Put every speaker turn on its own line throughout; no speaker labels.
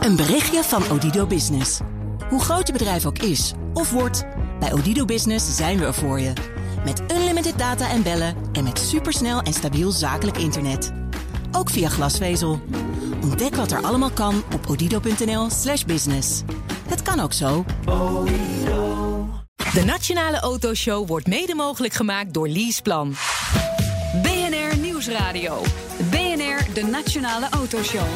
Een berichtje van Odido Business. Hoe groot je bedrijf ook is of wordt, bij Odido Business zijn we er voor je. Met unlimited data en bellen en met supersnel en stabiel zakelijk internet. Ook via glasvezel. Ontdek wat er allemaal kan op odido.nl/slash business. Het kan ook zo.
De Nationale Autoshow wordt mede mogelijk gemaakt door Leaseplan.
BNR Nieuwsradio. BNR, de Nationale Autoshow.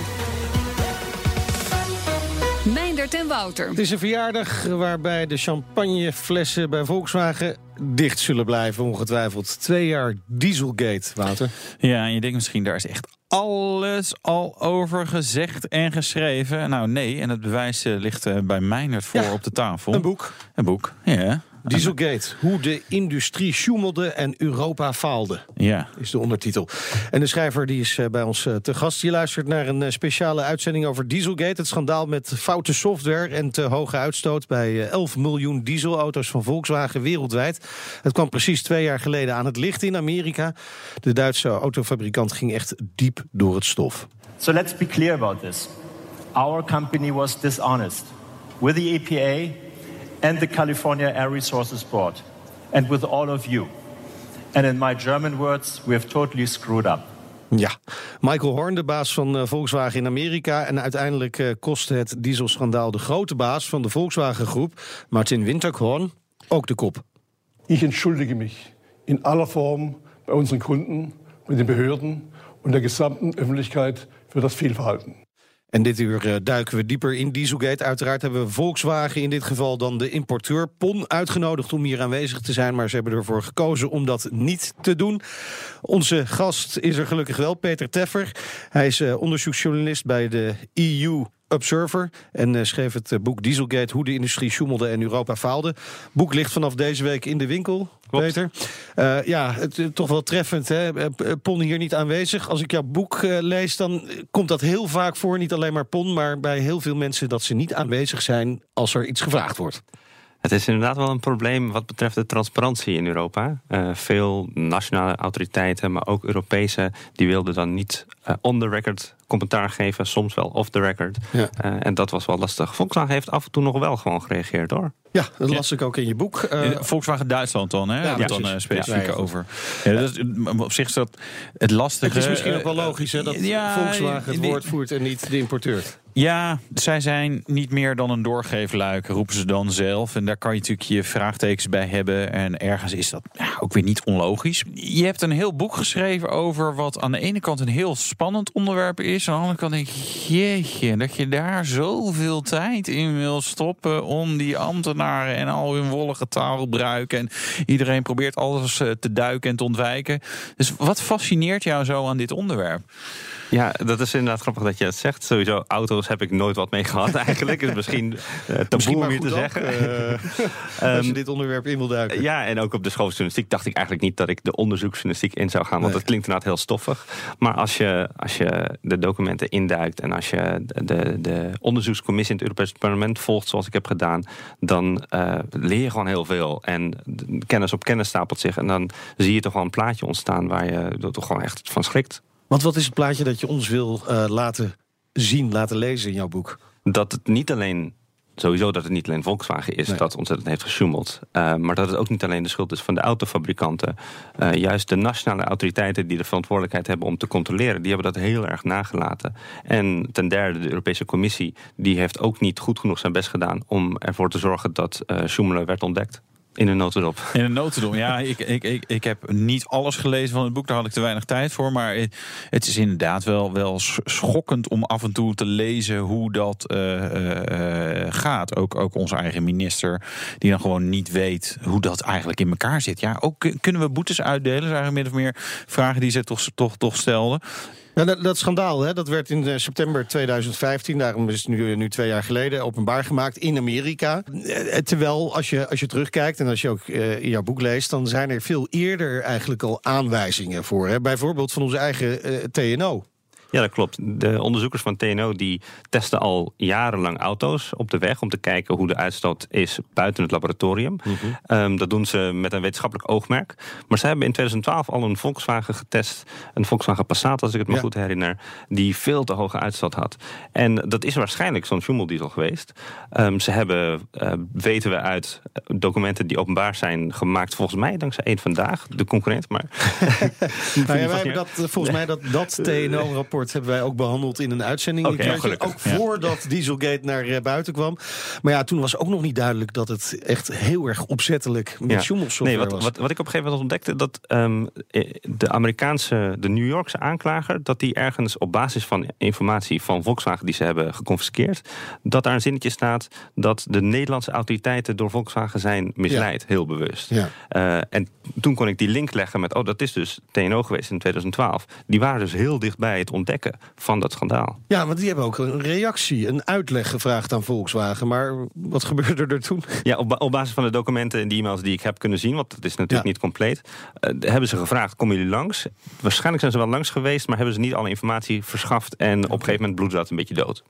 Meindert en Wouter.
Het is een verjaardag waarbij de champagneflessen bij Volkswagen dicht zullen blijven, ongetwijfeld. Twee jaar Dieselgate, Wouter.
Ja, en je denkt misschien, daar is echt alles al over gezegd en geschreven. Nou nee, en het bewijs eh, ligt eh, bij Meijnerd voor
Ja,
op de tafel.
Een boek.
Een boek, ja.
Dieselgate. Hoe de industrie sjoemelde en Europa faalde.
Ja.
Is de ondertitel. En de schrijver die is eh, bij ons eh, te gast. Je luistert naar een eh, speciale uitzending over Dieselgate. Het schandaal met foute software en te hoge uitstoot bij eh, 11 miljoen dieselauto's van Volkswagen wereldwijd. Het kwam precies twee jaar geleden aan het licht in Amerika. De Duitse autofabrikant ging echt diep door het stof.
So let's be clear about this. Our company was dishonest with the EPA and the California Air Resources Board and with all of you. And in my German words, we have totally screwed up.
Ja, Michael Horn, de baas van eh, Volkswagen in Amerika. En uiteindelijk eh, kostte het dieselschandaal de grote baas van de Volkswagen-groep, Martin Winterkorn, ook de kop.
Ich entschuldige mich in aller Form bei unseren Kunden, bei den Behörden und der gesamten Öffentlichkeit für das Fehlverhalten.
En dit uur eh, duiken we dieper in Dieselgate. Uiteraard hebben we Volkswagen, in dit geval dan de importeur PON, uitgenodigd om hier aanwezig te zijn. Maar ze hebben ervoor gekozen om dat niet te doen. Onze gast is er gelukkig wel, Peter Teffer. Hij is eh, onderzoeksjournalist bij de EU Observer en eh, schreef het eh, boek Dieselgate, hoe de industrie sjoemelde en Europa faalde. boek ligt vanaf deze week in de winkel, Peter. Eh, ja, het toch wel treffend, hè? Pon hier niet aanwezig. Als ik jouw boek lees, dan komt dat heel vaak voor. Niet alleen maar Pon, maar bij heel veel mensen dat ze niet aanwezig zijn als er iets gevraagd wordt.
Het is inderdaad wel een probleem wat betreft de transparantie in Europa. Eh, veel nationale autoriteiten, maar ook Europese, die wilden dan niet eh, on the record commentaar geven, soms wel off the record.
Ja.
Eh, en dat was wel lastig. Volkswagen heeft af en toe nog wel gewoon gereageerd hoor.
Ja, dat las ik ook in je boek. Eh,
Volkswagen Duitsland dan, hè? Ja, dan eh, specifiek
Ja.
over. Ja, dat is, op zich is dat het lastige.
het is misschien ook wel logisch hè, dat
ja,
Volkswagen het woord voert en niet de importeur.
Ja, zij zijn niet meer dan een doorgeefluik, roepen ze dan zelf. En daar kan je natuurlijk je vraagtekens bij hebben. En ergens is dat ja, ook weer niet onlogisch. Je hebt een heel boek geschreven over wat aan de ene kant een heel spannend onderwerp is. Aan de andere kant denk ik, jeetje, dat je daar zoveel tijd in wil stoppen om die ambtenaren en al hun wollige taal gebruiken. En iedereen probeert alles eh, te duiken en te ontwijken. Dus wat fascineert jou zo aan dit onderwerp?
Ja, dat is inderdaad grappig dat je het zegt. Sowieso, auto's heb ik nooit wat mee gehad eigenlijk. Is misschien uh, taboe om hier te zeggen.
eh, als je dit onderwerp in wil duiken.
Ja, en ook op de school van journalistiek dacht ik eigenlijk niet dat ik de onderzoeksjournalistiek in zou gaan. Want
Nee.
dat klinkt inderdaad heel stoffig. Maar als je, als je de documenten induikt en als je de, de, de onderzoekscommissie in het Europees Parlement volgt, zoals ik heb gedaan, dan eh, leer je gewoon heel veel. En kennis op kennis stapelt zich. En dan zie je toch wel een plaatje ontstaan waar je er toch gewoon echt van schrikt.
Want wat is het plaatje dat je ons wil eh, laten zien, laten lezen in jouw boek?
dat het niet alleen. Sowieso dat het niet alleen Volkswagen is
Nee.
dat ontzettend heeft gesjoemeld. eh, maar dat het ook niet alleen de schuld is van de autofabrikanten. Eh, juist de nationale autoriteiten die de verantwoordelijkheid hebben om te controleren, die hebben dat heel erg nagelaten. En ten derde, de Europese Commissie, die heeft ook niet goed genoeg zijn best gedaan om ervoor te zorgen dat sjoemelen werd ontdekt. In een notendop.
In een notendom, ja. Ik, ik, ik, ik heb niet alles gelezen van het boek, daar had ik te weinig tijd voor. Maar het, is inderdaad wel, wel sch- schokkend om af en toe te lezen hoe dat eh, eh, eh, gaat. Ook, ook onze eigen minister, die dan gewoon niet weet hoe dat eigenlijk in elkaar zit. Ja, ook kun- kunnen we boetes uitdelen? Is eigenlijk min of meer vragen die ze toch, toch, toch stelden.
Ja, dat, dat schandaal, hè, dat werd in eh, september 2015, daarom is het nu, nu twee jaar geleden, openbaar gemaakt in Amerika. Eh, Terwijl, als je, als je terugkijkt en als je ook eh, in jouw boek leest, dan zijn er veel eerder eigenlijk al aanwijzingen voor. Hè. Bijvoorbeeld van onze eigen eh, TNO.
Ja, dat klopt. De onderzoekers van TNO die testen al jarenlang auto's op de weg om te kijken hoe de uitstoot is buiten het laboratorium. Ehm, dat doen ze met een wetenschappelijk oogmerk. Maar ze hebben in 2012 al een Volkswagen getest, een Volkswagen Passat, als ik het me
Ja.
goed herinner, die veel te hoge uitstoot had. En dat is waarschijnlijk zo'n schummeldiesel geweest. Ehm, ze hebben, eh, weten we uit eh, documenten die openbaar zijn gemaakt, volgens mij dankzij één vandaag, de concurrent. Maar
Nou ja, wij hebben dat, eh, volgens mij dat, dat TNO-rapport hebben wij ook behandeld in een uitzending.
Gelukkig.
ook voordat Dieselgate naar eh, buiten kwam. Maar ja, toen was ook nog niet duidelijk dat het echt heel erg opzettelijk met
Ja. Nee, wat,
was.
wat, wat ik op een gegeven moment ontdekte, dat ehm, eh, de Amerikaanse, de New Yorkse aanklager, dat die ergens op basis van informatie van Volkswagen die ze hebben geconfiskeerd, dat daar een zinnetje staat dat de Nederlandse autoriteiten door Volkswagen zijn misleid, heel bewust.
Ja.
Eh, en toen kon ik die link leggen met, oh, dat is dus TNO geweest in 2012. Die waren dus heel dichtbij het ontdekken van dat schandaal.
Ja, want die hebben ook een reactie, een uitleg gevraagd aan Volkswagen. Maar wat gebeurde er toen?
Ja, op, ba- op basis van de documenten en de e-mails die ik heb kunnen zien, want het is natuurlijk
Ja.
niet compleet, eh, hebben ze gevraagd: komen jullie langs? Waarschijnlijk zijn ze wel langs geweest, maar hebben ze niet alle informatie verschaft en op een gegeven moment bloedde dat een beetje dood.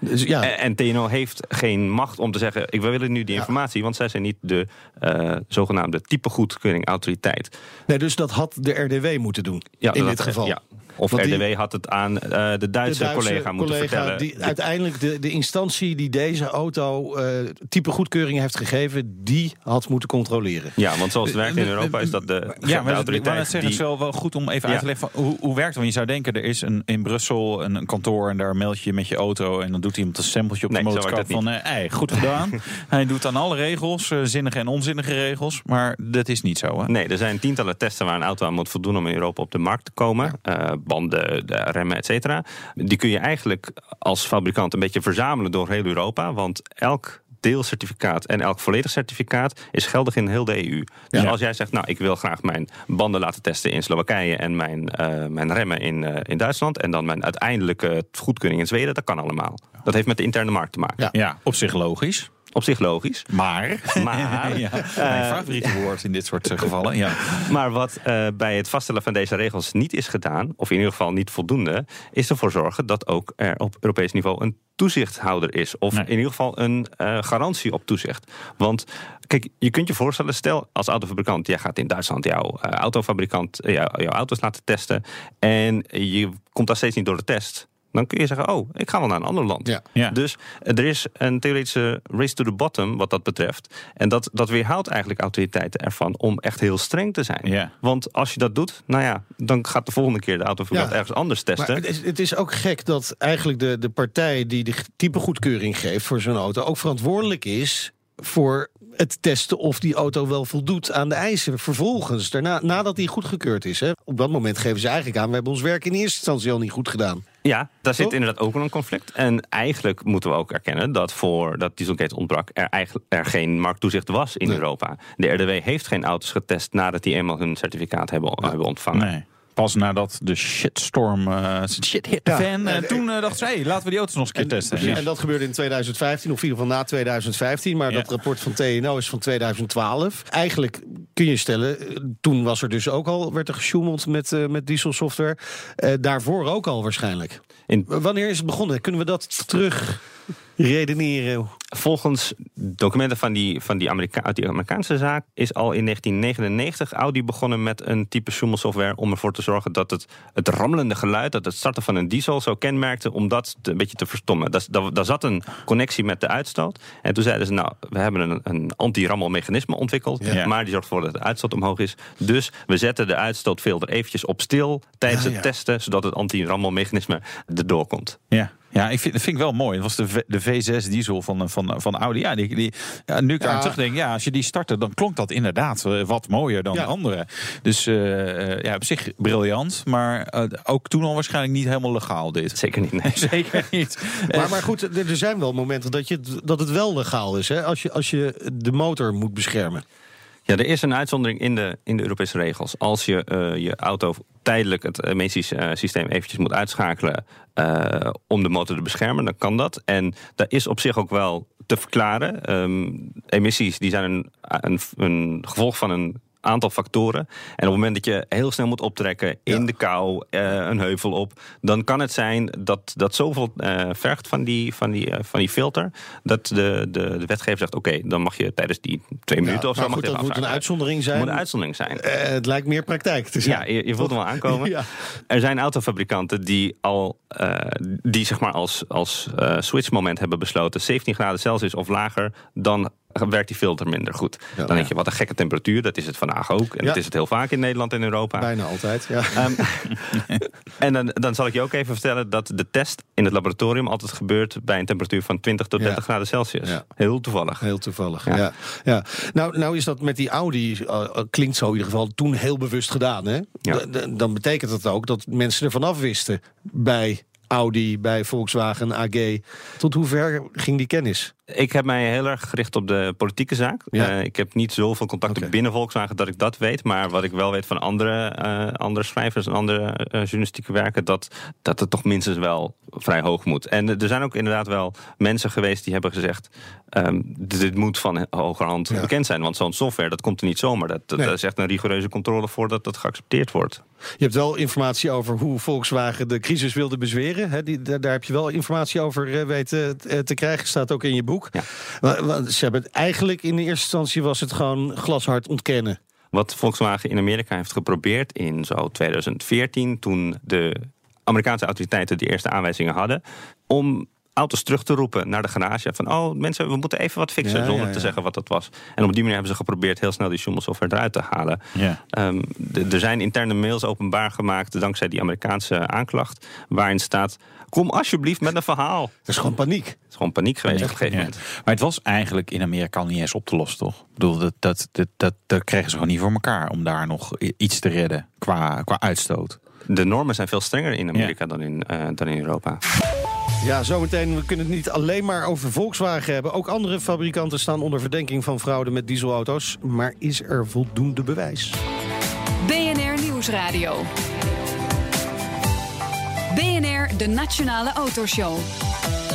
Dus ja,
En, TNO heeft geen macht om te zeggen: ik willen nu die
Ja.
informatie, want zij zijn niet de eh, zogenaamde typegoedkeuring autoriteit.
nee, dus dat had de RDW moeten doen
Ja,
in
dat-
dit geval.
Ja. Of
Want die-
RDW had het aan eh, de Duitse,
de Duitse
collega moeten vertellen.
Die uiteindelijk de, de instantie die deze auto eh, type goedkeuring heeft gegeven, die had moeten controleren.
Ja, want zoals het werkt in Europa is dat de, de
Ja, maar ik wou
autoriteit
net zeggen, het is wel, wel goed om even
Ja.
uit te leggen van hoe, hoe werkt het. Want je zou denken, er is een, in Brussel een, een kantoor en daar meld je met je auto en dan doet iemand een sampletje op
Nee,
de
zo werkt
motorkap van, eh, hey, goed gedaan. Hij doet aan alle regels, eh, zinnige en onzinnige regels, maar dat is niet zo. Hè?
Nee, er zijn tientallen testen waar een auto aan moet voldoen om in Europa op de markt te komen. Eh, banden, de remmen, et cetera. Die kun je eigenlijk als fabrikant een beetje verzamelen door heel Europa. Want elk deelcertificaat en elk volledig certificaat is geldig in heel de EU. Dus
Ja.
als jij zegt, nou, ik wil graag mijn banden laten testen in Slowakije en mijn, eh, mijn remmen in, eh, in Duitsland en dan mijn uiteindelijke goedkeuring in Zweden, dat kan allemaal. Dat heeft met de interne markt te maken.
Ja.
Ja, op zich logisch.
Op zich logisch.
Maar,
Maar-
ja, mijn favoriete woord in dit soort eh, gevallen. Ja.
Maar wat eh, bij het vaststellen van deze regels niet is gedaan, of in ieder geval niet voldoende, is ervoor zorgen dat ook er op Europees niveau een toezichthouder is. Of
Nee.
in ieder geval een eh, garantie op toezicht. Want kijk, je kunt je voorstellen, stel als autofabrikant, jij gaat in Duitsland jouw autofabrikant, jouw, jouw auto's laten testen. En je komt daar steeds niet door de test. Dan kun je zeggen, oh, ik ga wel naar een ander land.
Ja.
Ja.
Dus er is een theoretische race to the bottom wat dat betreft. En dat, dat weerhoudt eigenlijk autoriteiten ervan om echt heel streng te zijn.
Ja.
Want als je dat doet, nou ja, dan gaat de volgende keer de
Ja.
ergens anders testen.
Maar het is, het is ook gek dat eigenlijk de, de partij die de type goedkeuring geeft voor zo'n auto ook verantwoordelijk is voor het testen of die auto wel voldoet aan de eisen. Vervolgens, daarna, nadat die goedgekeurd is. Hè, op dat moment geven ze eigenlijk aan... we hebben ons werk in eerste instantie al niet goed gedaan.
Ja, daar zit inderdaad ook wel een conflict. En eigenlijk moeten we ook erkennen dat voordat Dieselgate ontbrak, er eigenlijk er geen markttoezicht was in
Nee.
Europa. De RDW heeft geen auto's getest nadat die eenmaal hun certificaat hebben, hebben ontvangen.
Nee. Pas nadat de shitstorm, eh shit hit
Ja.
fan, eh, toen eh, dachten ze, hey, laten we die auto's nog eens een keer testen. Ja.
En dat gebeurde in 2015, of in ieder geval na 2015. Maar
Ja.
dat rapport van TNO is van 2012. Eigenlijk kun je stellen, toen was er dus ook al, werd er gesjoemeld met, eh, met dieselsoftware. Eh, daarvoor ook al waarschijnlijk.
In,
Wanneer is het begonnen? Kunnen we dat terug redeneren?
Volgens documenten van die, van die, Amerika uit die Amerikaanse zaak is al in 1999 Audi begonnen met een type schommelsoftware om ervoor te zorgen dat het, het rammelende geluid, dat het starten van een diesel zo kenmerkte, om dat te- een beetje te verstommen. Daar, daar, daar zat een connectie met de uitstoot. En toen zeiden ze, nou, we hebben een, een anti-rammelmechanisme ontwikkeld,
Ja.
maar die zorgt ervoor dat de uitstoot omhoog is. Dus we zetten de uitstootfilter eventjes op stil tijdens
Ja,
het testen, zodat het anti-rammelmechanisme erdoor komt.
Ja. Ja, ik vind, dat vind ik wel mooi. Dat was de, V- de V6 diesel van, van, van Audi. Ja, die, die, ja, nu kan
Ja.
ik terugdenken, ja, als je die startte, dan klonk dat inderdaad eh, wat mooier dan
Ja.
de andere. Dus eh, eh, ja, op zich briljant. Maar eh, ook toen al waarschijnlijk niet helemaal legaal dit.
Zeker niet. nee.
Zeker niet.
Maar, maar goed, er zijn wel momenten dat, je, het- dat het wel legaal is. Hè? Als, je, als je de motor moet beschermen.
Ja, er is een uitzondering in de, in de Europese regels. Als je eh, je auto tijdelijk het emissiesysteem eventjes moet uitschakelen eh, om de motor te beschermen, dan kan dat. En dat is op zich ook wel te verklaren. Ehm, emissies die zijn een, een, een gevolg van een aantal factoren. En op het moment dat je heel snel moet optrekken in de kou, uh, een heuvel op, dan kan het zijn dat dat zoveel uh, vergt van die, van, die, uh, van die filter, dat de, de, de wetgever zegt: oké, dan mag je tijdens die twee minuten ja, of zo.
Goed,
mag
dat moet een uitzondering zijn.
Moet een uitzondering zijn.
het lijkt meer praktijk te zijn.
Ja, je, je voelt hem wel aankomen. ja. Er zijn autofabrikanten die al die zeg maar als, als switchmoment hebben besloten 17 graden Celsius of lager, dan werkt die filter minder goed. dan denk je, wat een gekke temperatuur. Dat is het vandaag ook. En dat is het heel vaak in Nederland en Europa.
Bijna altijd, ja.
Um, en dan, dan zal ik je ook even vertellen... dat de test in het laboratorium altijd gebeurt... bij een temperatuur van 20 tot 30 graden Celsius. Heel toevallig.
Heel toevallig, ja. ja. Nou, nou is dat met die Audi, uh, klinkt zo in ieder geval... toen heel bewust gedaan, hè? Dan betekent dat ook dat mensen er vanaf wisten... bij Audi, bij Volkswagen AG. Tot hoe ver ging die kennis?
Ik heb mij heel erg gericht op de politieke zaak. Ja. Uh, ik heb niet zoveel contacten okay. binnen Volkswagen dat ik dat weet. Maar wat ik wel weet van andere, uh, andere schrijvers en andere uh, journalistieke werken... Dat, dat het toch minstens wel vrij hoog moet. En er zijn ook inderdaad wel mensen geweest die hebben gezegd... Um, dit moet van hogerhand ja. bekend zijn. Want zo'n software, dat komt er niet zomaar. Dat, dat, nee. is echt een rigoureuze controle voor dat dat geaccepteerd wordt.
Je hebt wel informatie over hoe Volkswagen de crisis wilde bezweren. Hè? Die, daar, daar, heb je wel informatie over weten te krijgen. Staat ook in je boek.
Ja.
Want ze hebben het eigenlijk in de eerste instantie was het gewoon glashard ontkennen.
Wat Volkswagen in Amerika heeft geprobeerd in zo 2014, toen de Amerikaanse autoriteiten de eerste aanwijzingen hadden, om auto's terug te roepen naar de garage. Van, oh mensen, we moeten even wat fixen, ja, zonder ja, ja. te zeggen wat dat was. En op die manier hebben ze geprobeerd heel snel die Schumel software eruit te halen. Um, er zijn interne mails openbaar gemaakt dankzij die Amerikaanse aanklacht, waarin staat Kom alsjeblieft met een verhaal.
Dat is gewoon paniek. Het
is gewoon paniek geweest op een gegeven moment.
Maar het was eigenlijk in Amerika niet eens op te lossen, toch? Ik bedoel, dat, dat, dat, dat, dat kregen ze gewoon niet voor elkaar om daar nog iets te redden qua, qua uitstoot.
De normen zijn veel strenger in Amerika dan, in, uh, dan in Europa.
Ja, zometeen. We kunnen het niet alleen maar over Volkswagen hebben. Ook andere fabrikanten staan onder verdenking van fraude met dieselauto's. Maar is er voldoende bewijs?
BNR Nieuwsradio. De Nationale Autoshow.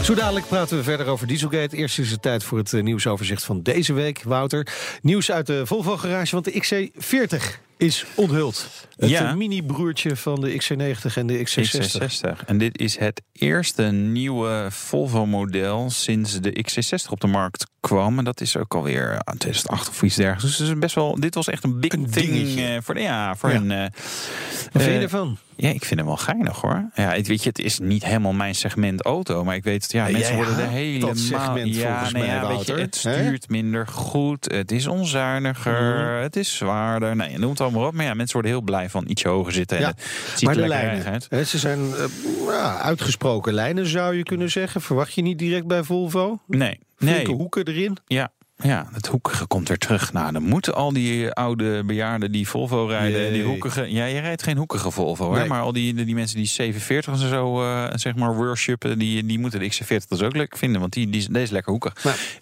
Zo dadelijk praten we verder over Dieselgate. Eerst is het tijd voor het nieuwsoverzicht van deze week. Wouter, nieuws uit de Volvo garage, want de XC40 is onthuld. Het
Ja.
mini-broertje van de XC90 en de XC60.
X60. En dit is het eerste nieuwe Volvo-model sinds de XC60 op de markt kwam. En dat is ook alweer aan 2008 of iets dergelijks. Dus het is best wel, dit was echt een big
Een
thing
dingetje.
eh, voor, de, ja, voor
Ja.
een... eh,
Wat vind je
eh,
ervan?
Ja, ik vind hem wel geinig hoor. Ja, het, weet je, het is niet helemaal mijn segment auto, maar ik weet het, ja, mensen worden er helemaal.
segment
ja,
volgens
nee,
mij,
ja, weet je, het stuurt minder goed, het is onzuiniger, het is zwaarder. Nee, noem het allemaal op. Maar ja, mensen worden heel blij van ietsje hoger zitten.
Ja,
En het ziet
maar de lijnen,
uit.
ze zijn eh, uitgesproken lijnen zou je kunnen zeggen. Verwacht je niet direct bij Volvo?
Nee,
Flinke
nee.
hoeken erin?
Ja, ja, het hoekige komt weer terug. Nou, dan moeten al die oude bejaarden die Volvo rijden, die hoekige. Ja, je rijdt geen hoekige Volvo, hè? Maar al die, die mensen die 47 en zo, eh, zeg maar, worshipen, die, die moeten de XC40 dus ook leuk vinden, want die, die, deze is lekker hoekig.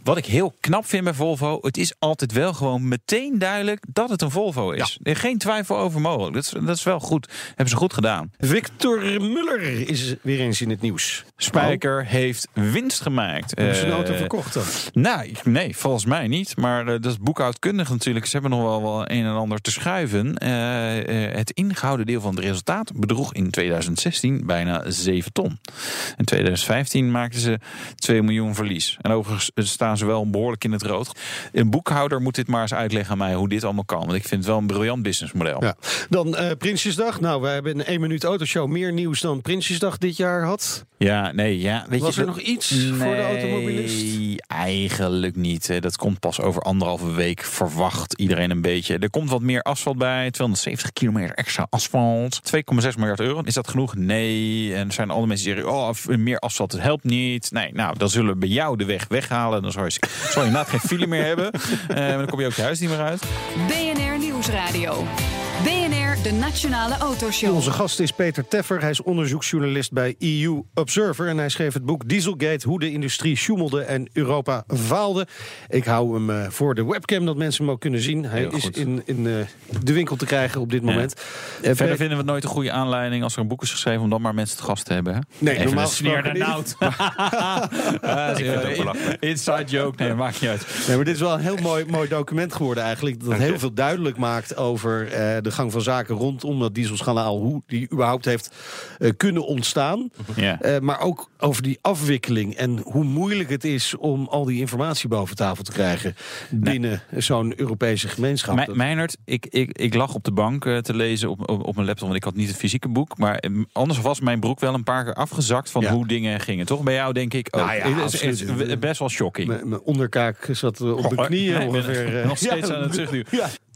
Wat ik heel knap vind bij Volvo, het is altijd wel gewoon meteen duidelijk dat het een Volvo is. Er is geen twijfel over mogelijk. Dat is, dat is wel goed. Hebben ze goed gedaan.
Victor Muller is weer eens in het nieuws.
Spijker heeft winst gemaakt.
Hebben ze een
Eh,
auto verkocht dan?
Nou, nee, volgens mij niet. Maar eh, dat is boekhoudkundig natuurlijk. Ze hebben nog wel, wel een en ander te schuiven. Eh, eh, het ingehouden deel van het resultaat bedroeg in 2016 bijna 7 ton. In 2015 maakten ze 2 miljoen verlies. En overigens staan ze wel behoorlijk in het rood. Een boekhouder moet dit maar eens uitleggen aan mij hoe dit allemaal kan. Want ik vind het wel een briljant businessmodel.
Ja. Dan Prinsjesdag. Nou, we hebben een 1 minuut autoshow meer nieuws dan Prinsjesdag dit jaar had.
Ja, nee, ja. Weet
Was
je,
er
dat-
nog iets voor de automobilist?
Nee, eigenlijk niet. hè. Dat komt pas over anderhalve week, verwacht iedereen een beetje. Er komt wat meer asfalt bij, 270 kilometer extra asfalt. 2,6 miljard euro, is dat genoeg? Nee. En er zijn alle mensen die zeggen, oh, meer asfalt, helpt niet. Nee, nou, dan zullen we bij jou de weg weghalen. Dan zal je, zal je inderdaad geen file meer hebben. Maar dan kom je ook je huis niet meer uit.
BNR Nieuwsradio. De Nationale Autoshow.
Onze gast is Peter Teffer. Hij is onderzoeksjournalist bij EU Observer. En hij schreef het boek Dieselgate: Hoe de industrie sjoemelde en Europa faalde. Ik hou hem uh, voor de webcam, dat mensen hem ook kunnen zien. Hij is in, in uh, de winkel te krijgen op dit moment.
Ja. Uh, Verder vinden we het nooit een goede aanleiding als er een boek is geschreven om dan maar mensen te gast te hebben. Hè?
Nee,
Even
normaal
een sneer naar
gesproken
Nout. Inside joke, nee, maakt niet uit.
Nee, maar dit is wel een heel mooi, mooi document geworden eigenlijk. Dat heel veel duidelijk maakt over uh, de gang van zaken rondom dat dieselschandaal. Hoe die überhaupt heeft uh, kunnen ontstaan.
Ja.
Uh, maar ook over die afwikkeling en hoe moeilijk het is om al die informatie boven tafel te krijgen binnen zo'n Europese gemeenschap.
Me Meinert, ik, ik, ik lag op de bank uh, te lezen op, op, op, mijn laptop, want ik had niet het fysieke boek. Maar anders was mijn broek wel een paar keer afgezakt van ja. hoe dingen gingen. Toch bij jou denk ik ook.
Nou ja,
het is, best wel shocking.
Mijn onderkaak zat op de knieën ongeveer.
nog steeds aan het terugduwen.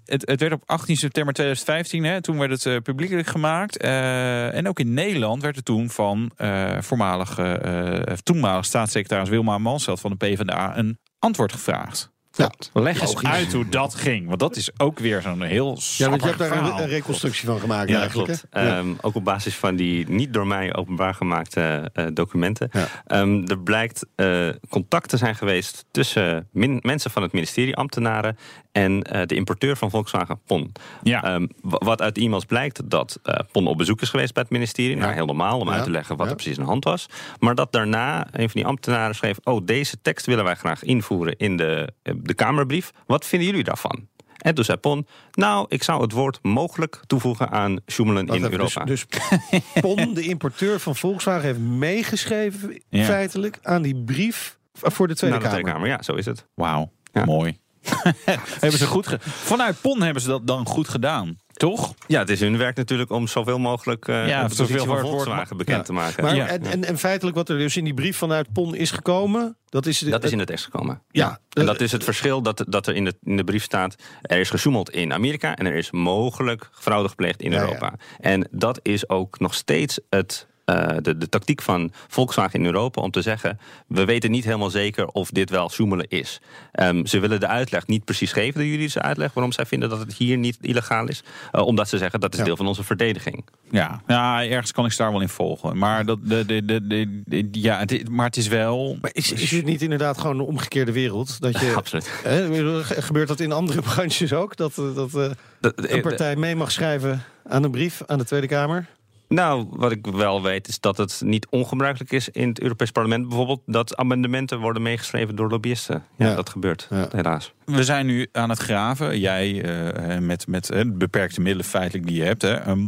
Het, het, werd op 18 september 2015, hè, toen werd het uh, publiekelijk gemaakt. Uh, en ook in Nederland werd er toen van uh, voormalige, toenmalig staatssecretaris Wilma Mansveld van de PvdA een antwoord gevraagd.
Ja,
Leg eens uit hoe dat ging. Want dat is ook weer zo'n heel
Ja, want je hebt daar een, een, reconstructie van gemaakt
ja,
eigenlijk.
Klopt. Ja. Um, ook op basis van die niet door mij openbaar gemaakte uh, documenten. Ja. Um, er blijkt uh, contact te zijn geweest tussen min, mensen van het ministerie, ambtenaren... en uh, de importeur van Volkswagen, PON.
Ja.
Um, wat uit e-mails blijkt dat PON op bezoek is geweest bij het ministerie. Nou, heel normaal om uit te leggen wat er precies aan de hand was. Maar dat daarna een van die ambtenaren schreef... oh, deze tekst willen wij graag invoeren in de de Kamerbrief. Wat vinden jullie daarvan? En toen zei Pon, nou, ik zou het woord mogelijk toevoegen aan sjoemelen in Europa.
Dus, dus Pon, de importeur van Volkswagen, heeft meegeschreven ja. feitelijk aan die brief voor de Tweede
de
Kamer.
Tweede Kamer, ja, zo is het.
Wauw, ja. mooi. hebben ze goed Vanuit Pon hebben ze dat dan goed gedaan. Toch?
Ja, het is hun werk natuurlijk om zoveel mogelijk uh,
ja,
de positie van Volkswagen bekend
ja.
te maken.
Maar,
Ja.
en, en, en feitelijk wat er dus in die brief vanuit PON is gekomen... Dat is,
Dat is in de tekst gekomen.
Ja.
En dat is het verschil dat, dat er in de, in de brief staat... er is gesjoemeld in Amerika en er is mogelijk fraude gepleegd in
Ja, ja.
Europa. En dat is ook nog steeds het... uh, de, de tactiek van Volkswagen in Europa om te zeggen... we weten niet helemaal zeker of dit wel sjoemelen is. Um, ze willen de uitleg niet precies geven, de juridische uitleg... waarom zij vinden dat het hier niet illegaal is. Uh, omdat ze zeggen dat is
Ja.
deel van onze verdediging.
Ja, ja, ergens kan ik ze daar wel in volgen. Maar, dat, de, de, de, de, de- ja, het, maar het is wel...
Maar is, is het niet inderdaad gewoon een omgekeerde wereld? Dat je,
Absoluut.
hè, gebeurt dat in andere branches ook? Dat, eh, dat eh,
Dat-
een partij mee mag schrijven aan een brief aan de Tweede Kamer?
Nou, wat ik wel weet is dat het niet ongebruikelijk is in het Europees Parlement bijvoorbeeld dat amendementen worden meegeschreven door lobbyisten. Ja,
Ja.
dat gebeurt,
Ja.
helaas.
We zijn nu aan het graven. Jij eh, met, met eh, beperkte middelen feitelijk die je hebt. Hè. Ehm,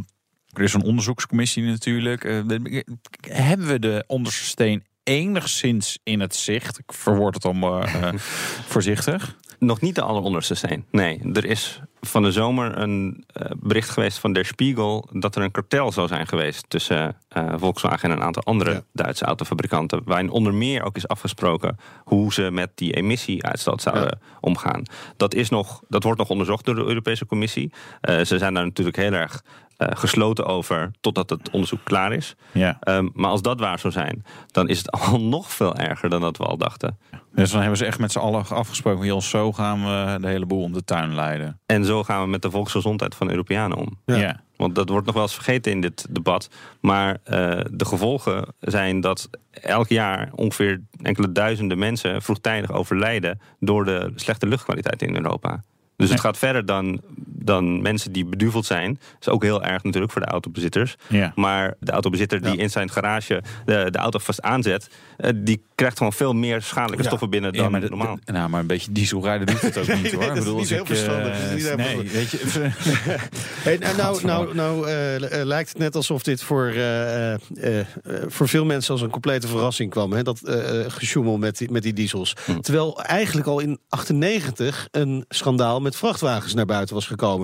er is een onderzoekscommissie natuurlijk. Eh, de- hebben we de onderste steen enigszins in het zicht? Ik verwoord het allemaal eh, voorzichtig.
Nog niet de alleronderste steen. Nee, er is van de zomer een eh, bericht geweest van Der Spiegel dat er een kartel zou zijn geweest tussen eh, Volkswagen en een aantal andere
Ja.
Duitse autofabrikanten. Waarin onder meer ook is afgesproken hoe ze met die emissieuitstoot zouden omgaan. Dat, is nog, dat wordt nog onderzocht door de Europese Commissie. Eh, ze zijn daar natuurlijk heel erg gesloten over totdat het onderzoek klaar is.
Ja.
Ehm, maar als dat waar zou zijn, dan is het al nog veel erger dan dat we al dachten.
Dus dan hebben ze echt met z'n allen afgesproken. Joh, zo gaan we de hele boel om de tuin leiden.
En zo gaan we met de volksgezondheid van de Europeanen om.
Ja.
Ja.
Want dat wordt nog wel eens vergeten in dit debat. Maar eh, de gevolgen zijn dat elk jaar ongeveer enkele duizenden mensen vroegtijdig overlijden door de slechte luchtkwaliteit in Europa. Dus het gaat verder dan, dan mensen die beduveld zijn. Dat is ook heel erg natuurlijk voor de autobezitters.
Ja.
Maar de autobezitter die
Ja.
in zijn garage de, de auto vast aanzet... eh, die krijgt gewoon veel meer schadelijke
Ja.
stoffen binnen dan
de-
normaal.
de- nou, maar een beetje diesel rijden doet het ook niet
nee,
hoor.
dat is niet heel
ik,
verstandig.
eh,
niet heel
nee, weet je,
Hey, nou, nou, nou, nou eh, lijkt het net alsof dit voor, eh, eh, eh, voor veel mensen als een complete verrassing kwam. Hè? Dat gesjoemel met die, met die diesels.
Hm.
Terwijl eigenlijk al in 98 een schandaal met vrachtwagens naar buiten was gekomen.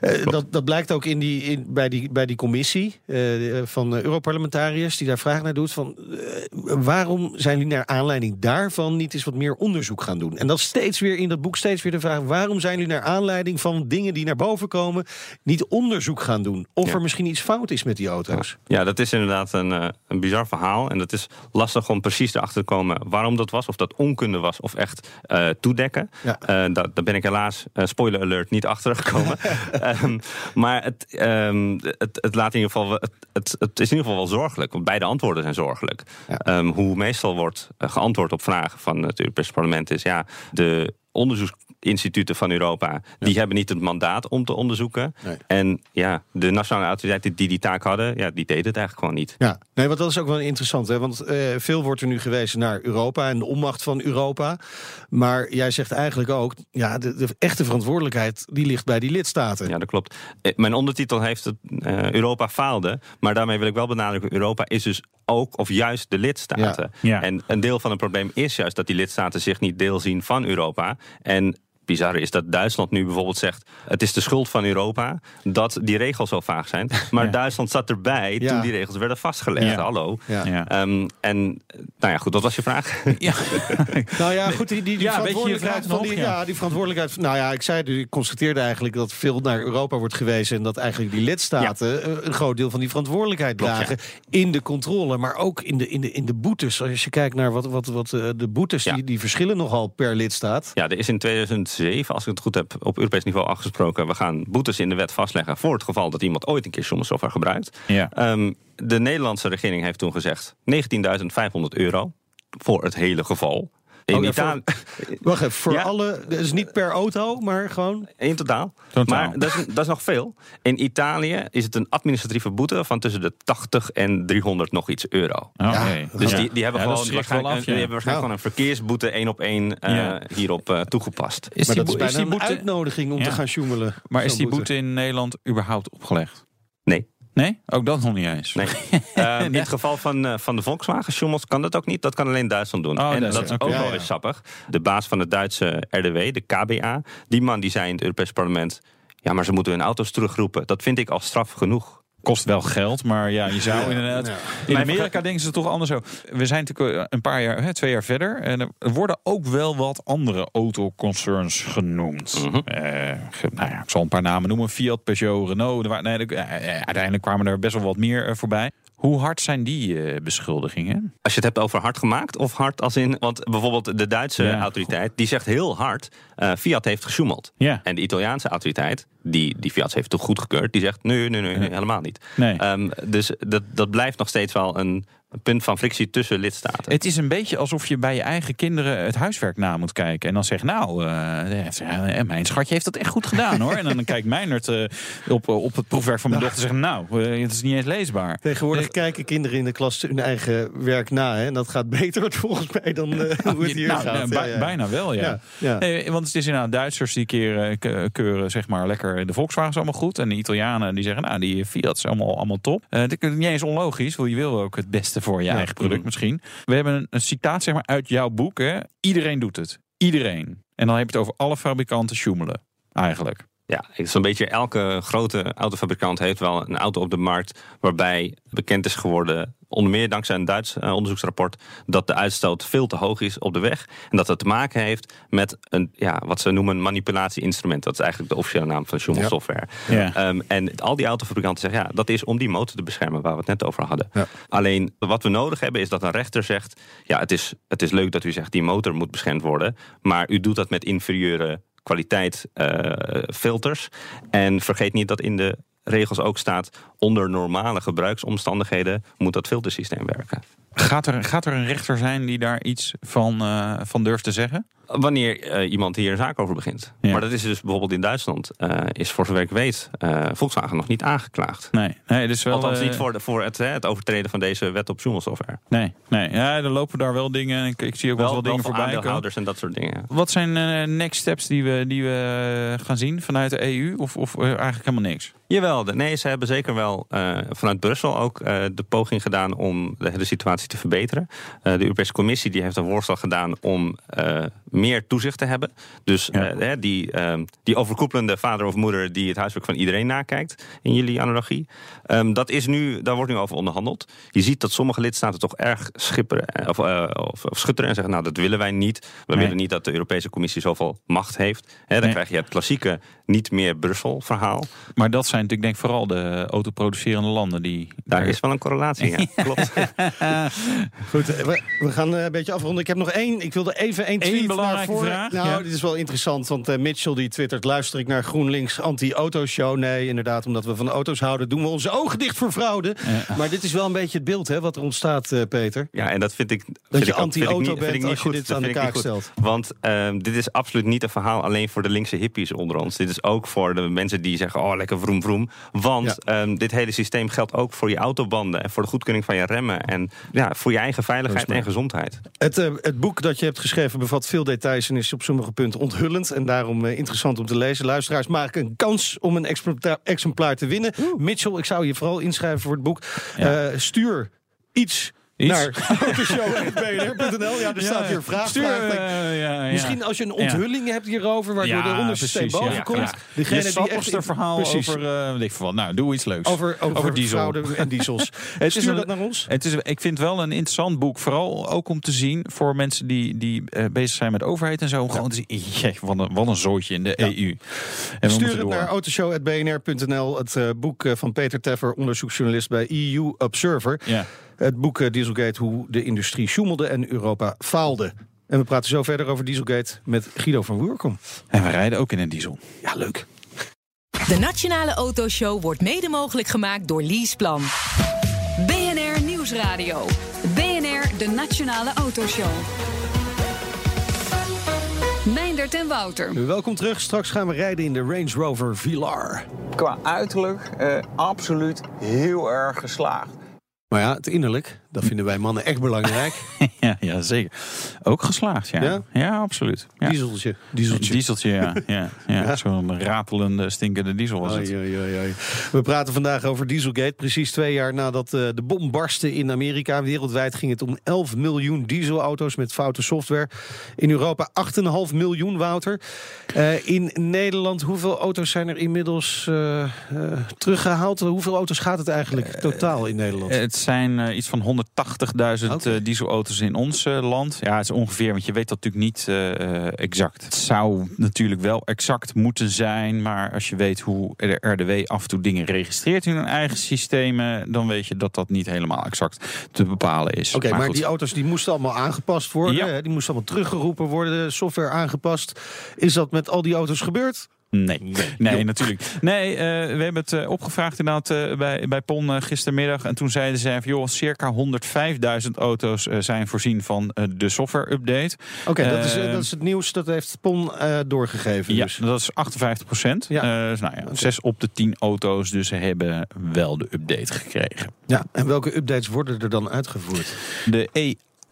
Eh, dat, dat blijkt ook in die, in, bij, die, bij die commissie eh, van Europarlementariërs die daar vraag naar doet. Van, eh, waarom zijn jullie naar aanleiding daarvan niet eens wat meer onderzoek gaan doen? En dat steeds weer in dat boek steeds weer de vraag: waarom zijn jullie naar aanleiding van dingen die naar boven komen niet onderzoek gaan doen? Of
Ja.
er misschien iets fout is met die auto's?
Ja, dat is inderdaad een, een bizar verhaal. En dat is lastig om precies erachter te komen waarom dat was. Of dat onkunde was of echt toedekken.
Ja.
Daar, daar ben ik helaas, spoiler alert, niet achter gekomen. Komen. Ehm, maar het, ehm, het, het, laat in ieder geval, het, het, het is in ieder geval wel zorgelijk. Want beide antwoorden zijn zorgelijk. Ehm, hoe meestal wordt eh, geantwoord op vragen van het Europese parlement is... ja, de onderzoeksinstituten van Europa... die hebben niet het mandaat om te onderzoeken. En ja, de nationale autoriteiten die die taak hadden... Ja, die deden het eigenlijk gewoon niet.
Ja, nee, want dat is ook wel interessant. Hè? Want eh, veel wordt er nu gewezen naar Europa en de onmacht van Europa. Maar jij zegt eigenlijk ook... ja, de, de echte verantwoordelijkheid die ligt bij die lidstaten.
Ja, dat klopt. Eh, Mijn ondertitel heeft het eh, Europa faalde. Maar daarmee wil ik wel benadrukken... Europa is dus ook of juist de lidstaten.
Ja. Ja.
En een deel van het probleem is juist dat die lidstaten zich niet deel zien van Europa. En bizarre is dat Duitsland nu bijvoorbeeld zegt... het is de schuld van Europa dat die regels zo vaag zijn. Maar
Ja.
Duitsland zat erbij
Ja.
toen die regels werden vastgelegd.
Ja.
Hallo.
Ja.
Ja.
Ehm, en nou ja, goed, dat was je vraag.
Ja.
Nou ja, goed, die, die, verantwoordelijkheid
vraag
van die,
nog? Ja.
ja. die verantwoordelijkheid. Nou ja, ik zei, dus, ik constateerde eigenlijk dat veel naar Europa wordt gewezen en dat eigenlijk die lidstaten een groot deel van die verantwoordelijkheid
Klopt, ja.
dragen in de controle, maar ook in de, in de, in de boetes. Als je kijkt naar wat, wat, wat eh, de boetes,
Ja.
die, die verschillen nogal per lidstaat.
Ja, er is in 2007, als ik het goed heb, op Europees niveau afgesproken... we gaan boetes in de wet vastleggen voor het geval dat iemand ooit een keer software gebruikt.
Ja.
Ehm, de Nederlandse regering heeft toen gezegd 19.500 euro voor het hele geval. In,
Oh,
Italië,
Wacht even, voor
Ja.
alle, dus niet per auto, maar gewoon.
in totaal.
Totaal.
Maar dat is, dat is nog veel. In Italië is het een administratieve boete van tussen de 80 en 300 nog iets euro.
Oké.
Dus die, die hebben gewoon waarschijnlijk,
af,
die hebben waarschijnlijk
Nou.
gewoon een verkeersboete één op één eh,
Ja.
hierop eh, toegepast.
Is
Maar
die,
dat is
boe-
bijna
is die
een
boete,
uitnodiging om
Ja.
te gaan sjoemelen.
maar is die boete in Nederland überhaupt opgelegd?
Nee.
Nee? Ook dat nog niet eens.
Nee. Eh, in het geval van, eh, van de Volkswagen Schummels kan dat ook niet. Dat kan alleen Duitsland doen.
Oh,
en dat is ook wel
ja.
eens sappig. De baas van het Duitse RDW, de KBA, die man die zei in het Europese parlement... ja, maar ze moeten hun auto's terugroepen. Dat vind ik al straf genoeg.
Kost wel geld, maar ja, je zou inderdaad...
Ja.
In Amerika denken ze toch anders zo. We zijn natuurlijk eh, een paar jaar, hè, twee jaar verder. En er worden ook wel wat andere autoconcerns genoemd.
Mhm.
Eh, nou ja, ik zal een paar namen noemen. Fiat, Peugeot, Renault. Er waren- nee, eh, uiteindelijk kwamen er best wel wat meer voorbij. Hoe hard zijn die eh, beschuldigingen?
Als je het hebt over hard gemaakt of hard als in... want bijvoorbeeld de Duitse
Ja.
autoriteit, die zegt heel hard... eh, Fiat heeft gesjoemeld.
Ja.
En de Italiaanse autoriteit, die, die Fiat heeft toch goedgekeurd... die zegt nee, nee, nee, nee, helemaal niet.
Nee.
Ehm, dus dat, dat blijft nog steeds wel een, een punt van frictie tussen lidstaten.
Het is een beetje alsof je bij je eigen kinderen het huiswerk na moet kijken. En dan zegt, nou, eh, eh, mijn schatje heeft dat echt goed gedaan hoor. En dan kijkt Meinert eh, op, op het proefwerk van mijn dochter en zegt, nou, eh, het is niet eens leesbaar.
Tegenwoordig kijken kinderen in de klas hun eigen werk na. Hè? En dat gaat beter volgens mij dan eh, hoe het hier
Nou,
gaat. Ja, ja.
Bijna wel, ja.
Ja, ja.
Nee, want het is inderdaad Duitsers die keren, ke- keuren zeg maar lekker de Volkswagen is allemaal goed. En de Italianen die zeggen, nou, die Fiat is allemaal, allemaal top. Eh dat is niet eens onlogisch, want je wil ook het beste voor je eigen product misschien. We hebben een, een citaat zeg maar uit jouw boek. Hè. Iedereen doet het. Iedereen. En dan heb je het over alle fabrikanten sjoemelen. Eigenlijk.
Ja, een beetje elke grote autofabrikant heeft wel een auto op de markt waarbij bekend is geworden, onder meer dankzij een Duits eh, onderzoeksrapport, dat de uitstoot veel te hoog is op de weg. En dat dat te maken heeft met een, ja, wat ze noemen een manipulatieinstrument. Dat is eigenlijk de officiële naam van Schummel
Ja.
Software.
Ja.
Ehm, en al die autofabrikanten zeggen, ja, dat is om die motor te beschermen waar we het net over hadden.
Ja.
Alleen wat we nodig hebben is dat een rechter zegt, ja, het is, het is leuk dat u zegt die motor moet beschermd worden, maar u doet dat met inferieure kwaliteit eh, filters. En vergeet niet dat in de regels ook staat... onder normale gebruiksomstandigheden moet dat filtersysteem werken.
Gaat er, gaat er een rechter zijn die daar iets van, eh, van durft te zeggen?
Wanneer eh, iemand hier een zaak over begint.
Ja.
Maar dat is dus bijvoorbeeld in Duitsland... eh, is voor zover ik weet Volkswagen nog niet aangeklaagd.
Nee, nee dus wel,
Althans niet voor, de, voor het, hè, het overtreden van deze wet op Schumelsoftware.
Nee, nee. Ja, er lopen daar wel dingen. Ik, ik zie ook wel,
Wel,
dingen
voor
voorbij komen.
en dat soort dingen.
Wat zijn next steps die we, die we gaan zien vanuit de EU? Of, of eigenlijk helemaal niks?
Jawel, nee, ze hebben zeker wel vanuit Brussel ook de poging gedaan om de hele situatie te verbeteren. Eh, de Europese Commissie die heeft een voorstel gedaan om eh, meer toezicht te hebben. Dus
Ja.
eh, die, eh, die overkoepelende vader of moeder die het huiswerk van iedereen nakijkt in jullie analogie. Ehm, dat is nu, daar wordt nu over onderhandeld. Je ziet dat sommige lidstaten toch erg schipperen of, of, of schutteren en zeggen: Nou, dat willen wij niet. We
Nee.
willen niet dat de Europese Commissie zoveel macht heeft. Hè, dan
Nee.
krijg je het klassieke niet meer Brussel verhaal.
Maar dat zijn natuurlijk denk ik vooral de autoproducerende landen die...
Daar is wel een correlatie, ja. Klopt.
Goed, eh, we, we gaan eh, een beetje afronden. Ik heb nog één. Ik wilde even één tweet
belangrijke
naar voren.
vraag,
Nou,
ja.
dit is wel interessant. Want eh, Mitchell die twittert... luister ik naar GroenLinks anti-autoshow? Nee, inderdaad, omdat we van auto's houden... doen we onze ogen dicht voor fraude. Maar dit is wel een beetje het beeld hè, wat er ontstaat, eh, Peter.
Ja, en dat vind ik.
Dat
vind
je anti-auto
niet- vind ik
bent
niet
als je
goed.
dit
Dat
aan de kaak stelt.
Want ehm, dit is absoluut niet een verhaal alleen voor de linkse hippies onder ons. Dit is ook voor de mensen die zeggen: oh, lekker vroom vroom. Want ehm, dit hele systeem geldt ook voor je autobanden en voor de goedkeuring van je remmen. En ja, voor je eigen veiligheid en gezondheid.
Het, eh, het boek dat je hebt geschreven bevat veel details... en is op sommige punten onthullend. En daarom eh, interessant om te lezen. Luisteraars maken een kans om een exemplaar, te winnen. Mitchell, ik zou je vooral inschrijven voor het boek.
Ja.
Eh, stuur iets...
Iets?
Naar autoshow.bnr.nl. Ja, er staat hier vraag.
Stuur, eh, ja, ja.
Misschien als je een onthulling hebt hierover, waardoor de onderste boven
ja.
komt.
Ja.
Degene
je
die echt
er verhaal
precies.
over, weet ik. Nou, doe iets leuks.
over, over,
diesel.
en diesels.
Het is
Stuur
een-
dat naar ons.
Het is, ik vind het wel een interessant boek. Vooral ook om te zien voor mensen die, die eh, bezig zijn met overheid en zo. om Gewoon te zien, jee, wat een, wat een zootje in de EU. En
Stuur het
door.
naar autoshow.bnr.nl. Het boek van Peter Teffer, onderzoeksjournalist bij EU Observer.
Ja.
Het boek eh, Dieselgate, hoe de industrie sjoemelde en Europa faalde. En we praten zo verder over Dieselgate met Guido van Woerkom.
En we rijden ook in een diesel.
Ja, leuk.
De Nationale Autoshow wordt mede mogelijk gemaakt door Leaseplan.
BNR Nieuwsradio. BNR, de Nationale Autoshow. Meindert en Wouter.
Welkom terug. Straks gaan we rijden in de Range Rover Velar.
Qua uiterlijk eh, absoluut heel erg geslaagd.
Maar ja, het innerlijk, dat vinden wij mannen echt belangrijk.
ja, ja, zeker. Ook geslaagd, ja.
Ja,
absoluut. Ja.
Dieseltje. Dieseltje.
Ja. ja, ja. Zo'n ratelende, stinkende diesel was het.
Oei, oei. We praten vandaag over Dieselgate. Precies twee jaar nadat eh, de bom barstte in Amerika. Wereldwijd ging het om 11 miljoen dieselauto's met foute software. In Europa 8,5 miljoen, Wouter. Eh, in Nederland, hoeveel auto's zijn er inmiddels eh, teruggehaald? Hoeveel auto's gaat het eigenlijk totaal in Nederland?
het zijn iets van 100.
180.000
eh, dieselauto's in ons eh, land. Ja, het is ongeveer, want je weet dat natuurlijk niet eh, exact. Het zou natuurlijk wel exact moeten zijn, maar als je weet hoe de RDW af en toe dingen registreert in hun eigen systemen, dan weet je dat dat niet helemaal exact te bepalen is.
Oké, maar,
maar
die auto's die moesten allemaal aangepast worden, die moesten allemaal teruggeroepen worden, software aangepast. Is dat met al die auto's gebeurd?
Nee, nee, natuurlijk. Nee, eh, we hebben het eh, opgevraagd inderdaad eh, bij, bij PON gistermiddag. En toen zeiden ze, van, joh, circa 105.000 auto's zijn voorzien van de software-update.
Oké, dat, is,
Eh,
eh, dat is het nieuws. Dat heeft PON doorgegeven.
Ja,
dus.
dat is 58 procent.
Ja.
dus nou ja, zes op de 10 auto's dus hebben wel de update gekregen.
Ja, en welke updates worden er dan uitgevoerd?
De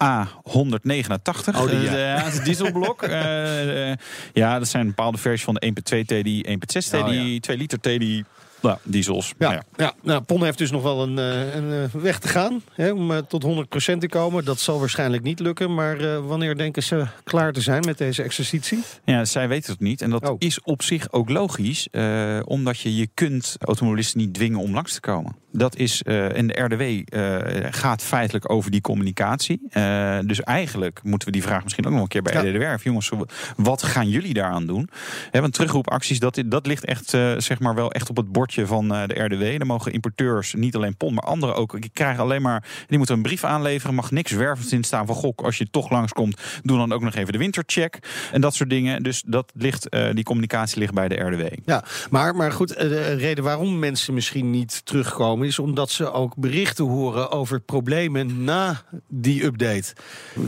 EA189,
Oh, die,
eh,
ja.
het dieselblok. Eh, eh, ja, dat zijn bepaalde versies van de 1.2 TDI, 1.6 TDI,
Oh, ja.
2 liter TDI. Nou, diesels.
Ja, ja. Nou, PON heeft dus nog wel een, eh, een eh, weg te gaan hè, om eh, tot 100% te komen. Dat zal waarschijnlijk niet lukken. Maar eh, wanneer denken ze klaar te zijn met deze exercitie?
Ja, zij weten het niet. En dat
Oh.
is op zich ook logisch. eh, omdat je, je kunt automobilisten niet dwingen om langs te komen. Dat is, eh en de RDW eh, gaat feitelijk over die communicatie. Eh, dus eigenlijk moeten we die vraag misschien ook nog een keer bij
Ja.
RDW. Jongens, wat gaan jullie daaraan doen? Hè, want terugroepacties, dat, dat ligt echt, zeg maar wel echt op het bordje van de RDW. Dan mogen importeurs, niet alleen PON, maar anderen ook. Die krijgen alleen maar, die moeten een brief aanleveren. Mag niks wervends in staan van gok. Als je toch langskomt, doe dan ook nog even de wintercheck. En dat soort dingen. Dus dat ligt, die communicatie ligt bij de RDW.
Ja, maar, maar goed, de reden waarom mensen misschien niet terugkomen... is omdat ze ook berichten horen over problemen na die update.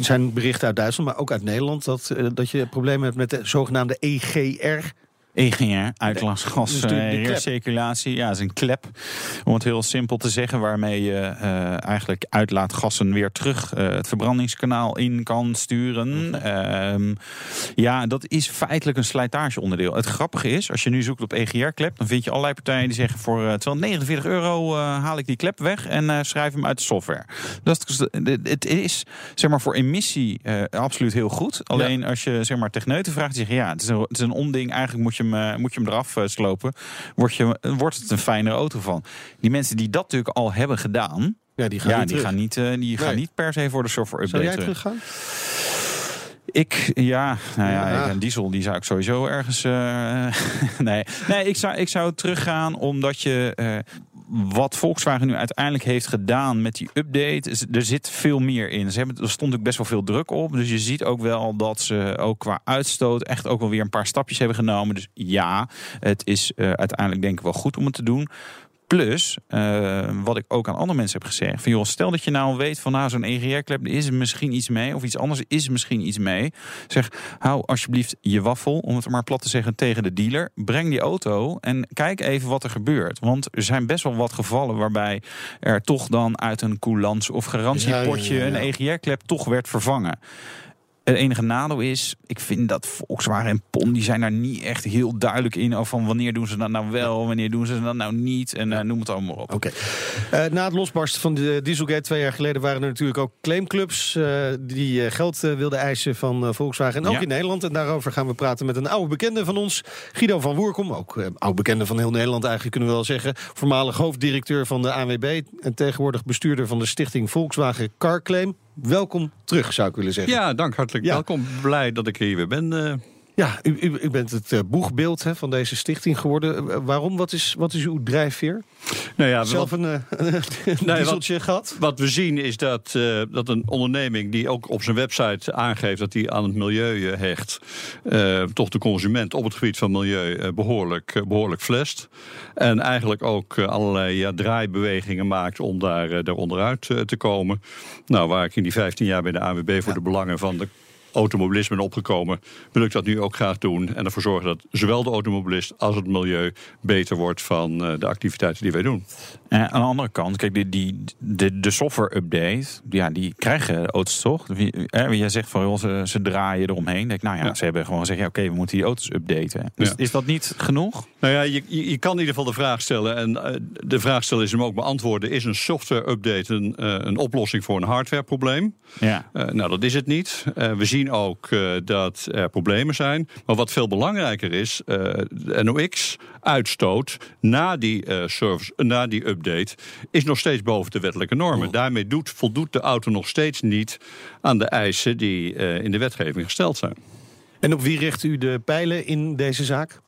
Zijn berichten uit Duitsland, maar ook uit Nederland... dat, eh, dat je problemen hebt met de zogenaamde EGR...
EGR, uitlaatgas,
de-
eh,
klep.
recirculatie. Ja, is een klep. Om het heel simpel te zeggen, waarmee je eh, eigenlijk uitlaatgassen weer terug eh, het verbrandingskanaal in kan sturen. Ehm, ja, dat is feitelijk een slijtageonderdeel. Het grappige is, als je nu zoekt op EGR-klep, dan vind je allerlei partijen die zeggen voor eh, 249 euro haal ik die klep weg en schrijf hem uit de software. Dat is, het is zeg maar voor emissie absoluut heel goed. Alleen als je zeg maar techneuten vraagt, die zeggen ja, het is een, het is een onding. Eigenlijk moet je hem, eh, moet je hem eraf eh, slopen. Word je, wordt het een fijnere auto van. Die mensen die dat natuurlijk al hebben gedaan,
Ja, die gaan
ja,
niet
die gaan niet, eh, die gaan niet per se voor de software
Zou
update.
jij
terug.
teruggaan?
Ik, ja, nou ja, een diesel die zou ik sowieso ergens. nee, nee ik, zou, ik zou teruggaan omdat je. Wat Volkswagen nu uiteindelijk heeft gedaan met die update, er zit veel meer in. Ze hebben, er stond ook best wel veel druk op. Dus je ziet ook wel dat ze ook qua uitstoot echt ook wel weer een paar stapjes hebben genomen. Dus ja, het is eh, uiteindelijk denk ik wel goed om het te doen. Plus, eh, wat ik ook aan andere mensen heb gezegd. Van joh, stel dat je nou weet van nou, zo'n EGR-klep is er misschien iets mee. Of iets anders is er misschien iets mee. Zeg, hou alsjeblieft je waffel, om het maar plat te zeggen, tegen de dealer. Breng die auto en kijk even wat er gebeurt. Want er zijn best wel wat gevallen waarbij er toch dan uit een coulance of garantiepotje een EGR-klep toch werd vervangen. Het enige nadeel is, ik vind dat Volkswagen en PON, die zijn daar niet echt heel duidelijk in. Over van wanneer doen ze dat nou wel, wanneer doen ze dat nou niet. En eh, noem het allemaal op.
Oké. Eh, na het losbarsten van de Dieselgate twee jaar geleden waren er natuurlijk ook claimclubs eh, die geld wilden eisen van Volkswagen. En ook
Ja.
in Nederland. En daarover gaan we praten met een oude bekende van ons, Guido van Woerkom. Ook oude bekende van heel Nederland eigenlijk kunnen we wel zeggen. Voormalig hoofddirecteur van de ANWB en tegenwoordig bestuurder van de stichting Volkswagen Car Claim. Welkom terug, zou ik willen zeggen.
Ja, dank. Hartelijk
Ja.
welkom. Blij dat ik hier weer ben.
Ja, u, u, u bent het eh, boegbeeld hè, van deze stichting geworden. Eh, waarom? Wat is, wat is uw drijfveer?
nou ja,
Zelf
wat,
een, eh, een
wat-
dieseltje gehad?
wat we zien is dat, dat een onderneming die ook op zijn website aangeeft dat hij aan het milieu hecht, toch de consument op het gebied van milieu eh, behoorlijk, eh, behoorlijk flest. En eigenlijk ook allerlei ja, draaibewegingen maakt om daar, daar onderuit te komen. Nou, waar ik in die 15 jaar bij de AWB voor de belangen van de automobilisme opgekomen, wil ik dat nu ook graag doen. En ervoor zorgen dat zowel de automobilist als het milieu beter wordt van eh, de activiteiten die wij doen.
En aan de andere kant, kijk, die, die, de, de software-update, ja, die krijgen auto's toch? Wie- hè, Jij zegt van, joh, ze, ze draaien eromheen. Denk, nou ja,
Ja.
ze hebben gewoon gezegd, ja, oké, we moeten die auto's updaten. Dus
Ja.
is dat niet genoeg?
Nou ja, je, je, kan in ieder geval de vraag stellen. En eh, de vraag stellen is hem ook beantwoorden. Is een software-update een, eh, een oplossing voor een hardwareprobleem?
Ja.
Eh, nou, dat is het niet. Eh, we zien ook eh, dat er problemen zijn. Maar wat veel belangrijker is, eh, de NOx-uitstoot na die eh, service, eh, na die update, is nog steeds boven de wettelijke normen. Daarmee doet, voldoet de auto nog steeds niet aan de eisen die eh, in de wetgeving gesteld zijn.
En op wie richt u de pijlen in deze zaak?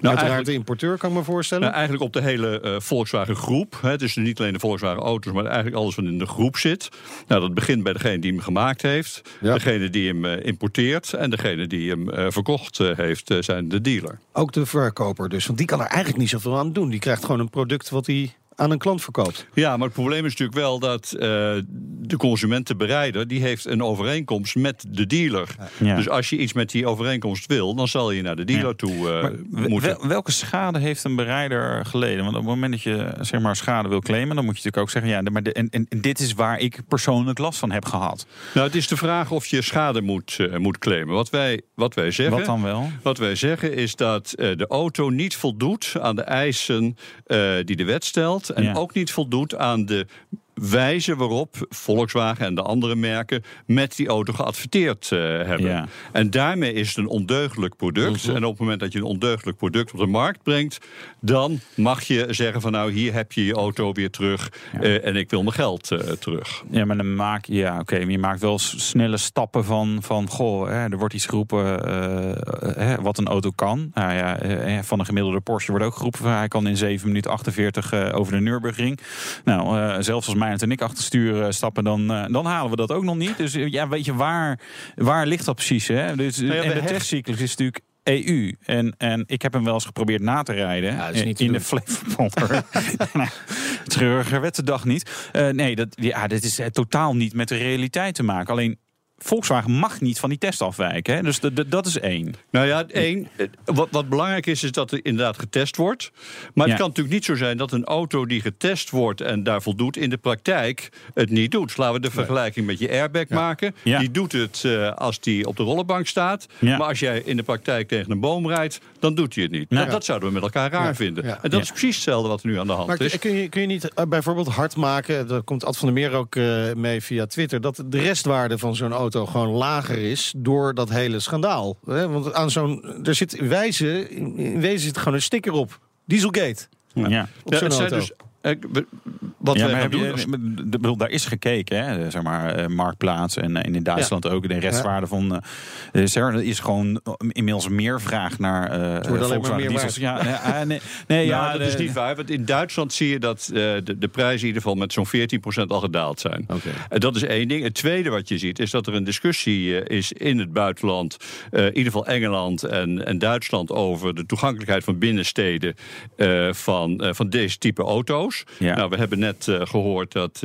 Nou,
Uiteraard de importeur, kan ik me voorstellen.
Nou, eigenlijk op de hele eh, Volkswagen groep. Hè. Het is niet alleen de Volkswagen auto's, maar eigenlijk alles wat in de groep zit. Nou, dat begint bij degene die hem gemaakt heeft,
Ja.
degene die hem eh, importeert en degene die hem eh, verkocht heeft, zijn de dealer.
Ook de verkoper dus. Want die kan er eigenlijk niet zoveel aan doen. Die krijgt gewoon een product wat hij aan een klant verkoopt.
Ja, maar het probleem is natuurlijk wel dat eh, de consumentenbereider die heeft een overeenkomst met de dealer.
Ja.
Dus als je iets met die overeenkomst wil, dan zal je naar de dealer
Ja.
toe eh,
Maar
moeten.
wel- welke schade heeft een bereider geleden? Want op het moment dat je zeg maar, schade wil claimen, dan moet je natuurlijk ook zeggen: ja, maar de- en, en, en dit is waar ik persoonlijk last van heb gehad.
Nou, het is de vraag of je schade moet, eh, moet claimen. Wat wij, wat wij zeggen.
Wat dan wel?
Wat wij zeggen is dat eh, de auto niet voldoet aan de eisen eh, die de wet stelt. En
Ja.
ook niet voldoet aan de wijze waarop Volkswagen en de andere merken met die auto geadverteerd eh, hebben.
Ja.
En daarmee is het een ondeugelijk product. En op het moment dat je een ondeugelijk product op de markt brengt, dan mag je zeggen van nou hier heb je je auto weer terug eh, en ik wil mijn geld eh, terug.
Ja, maar dan maak je, ja, oké, je maakt wel snelle stappen van, van goh, hè, er wordt iets geroepen hè, wat een auto kan. Nou ja, van een gemiddelde Porsche wordt ook geroepen, van, hij kan in 7 minuten 48 eh, over de Nürburgring. Nou, zelfs als En ik achter stuur eh, stappen, dan, eh, dan halen we dat ook nog niet. Dus eh, ja, weet je, waar, waar ligt dat precies? Hè? Dus,
Nou ja,
en de testcyclus is natuurlijk EU. En, en ik heb hem wel eens geprobeerd na te rijden.
Ja, dat te
in
doen.
de Flevopolder. Treuriger werd de dag niet. Eh, nee, dat, ja, dit is eh, totaal niet met de realiteit te maken. Alleen Volkswagen mag niet van die test afwijken. Hè? Dus de- de- dat is één.
Nou ja, één, eh, wat, wat belangrijk is, is dat er inderdaad getest wordt. Maar
Ja.
het kan natuurlijk niet zo zijn dat een auto die getest wordt en daar voldoet, in de praktijk het niet doet. Laten we de vergelijking met je airbag maken.
Ja.
Die doet het eh, als die op de rollenbank staat.
Ja.
Maar als jij in de praktijk tegen een boom rijdt, dan doet hij het niet.
Ja.
Dat, dat zouden we met elkaar raar
Ja.
vinden.
Ja.
En dat
Ja.
is precies hetzelfde wat er nu aan de hand
Maar
is.
kun je, kun je niet eh, bijvoorbeeld hard maken, daar komt Ad van der Meer ook eh, mee via Twitter, dat de restwaarde van zo'n auto gewoon lager is door dat hele schandaal. Want aan zo'n, er zit in wijze, in wezen zit gewoon een sticker op. Dieselgate.
Ja.
Op zo'n auto.
dus, wat
ja, maar heb
doen...
je, bedoel, daar is gekeken, hè, zeg maar, eh, Marktplaats en, en in Duitsland ook. De restwaarde van eh Ser is gewoon inmiddels meer vraag naar eh
alleen maar meer.
Ja, nee, nee, nee,
Nou,
ja,
dat
de-
is niet waar. Want in Duitsland zie je dat eh, de, de prijzen in ieder geval met zo'n 14% al gedaald zijn. En dat is één ding. Het tweede wat je ziet is dat er een discussie eh, is in het buitenland, eh, in ieder geval Engeland en, en Duitsland, over de toegankelijkheid van binnensteden eh, van, eh, van deze type auto's.
Ja.
Nou, we hebben net eh, gehoord dat eh,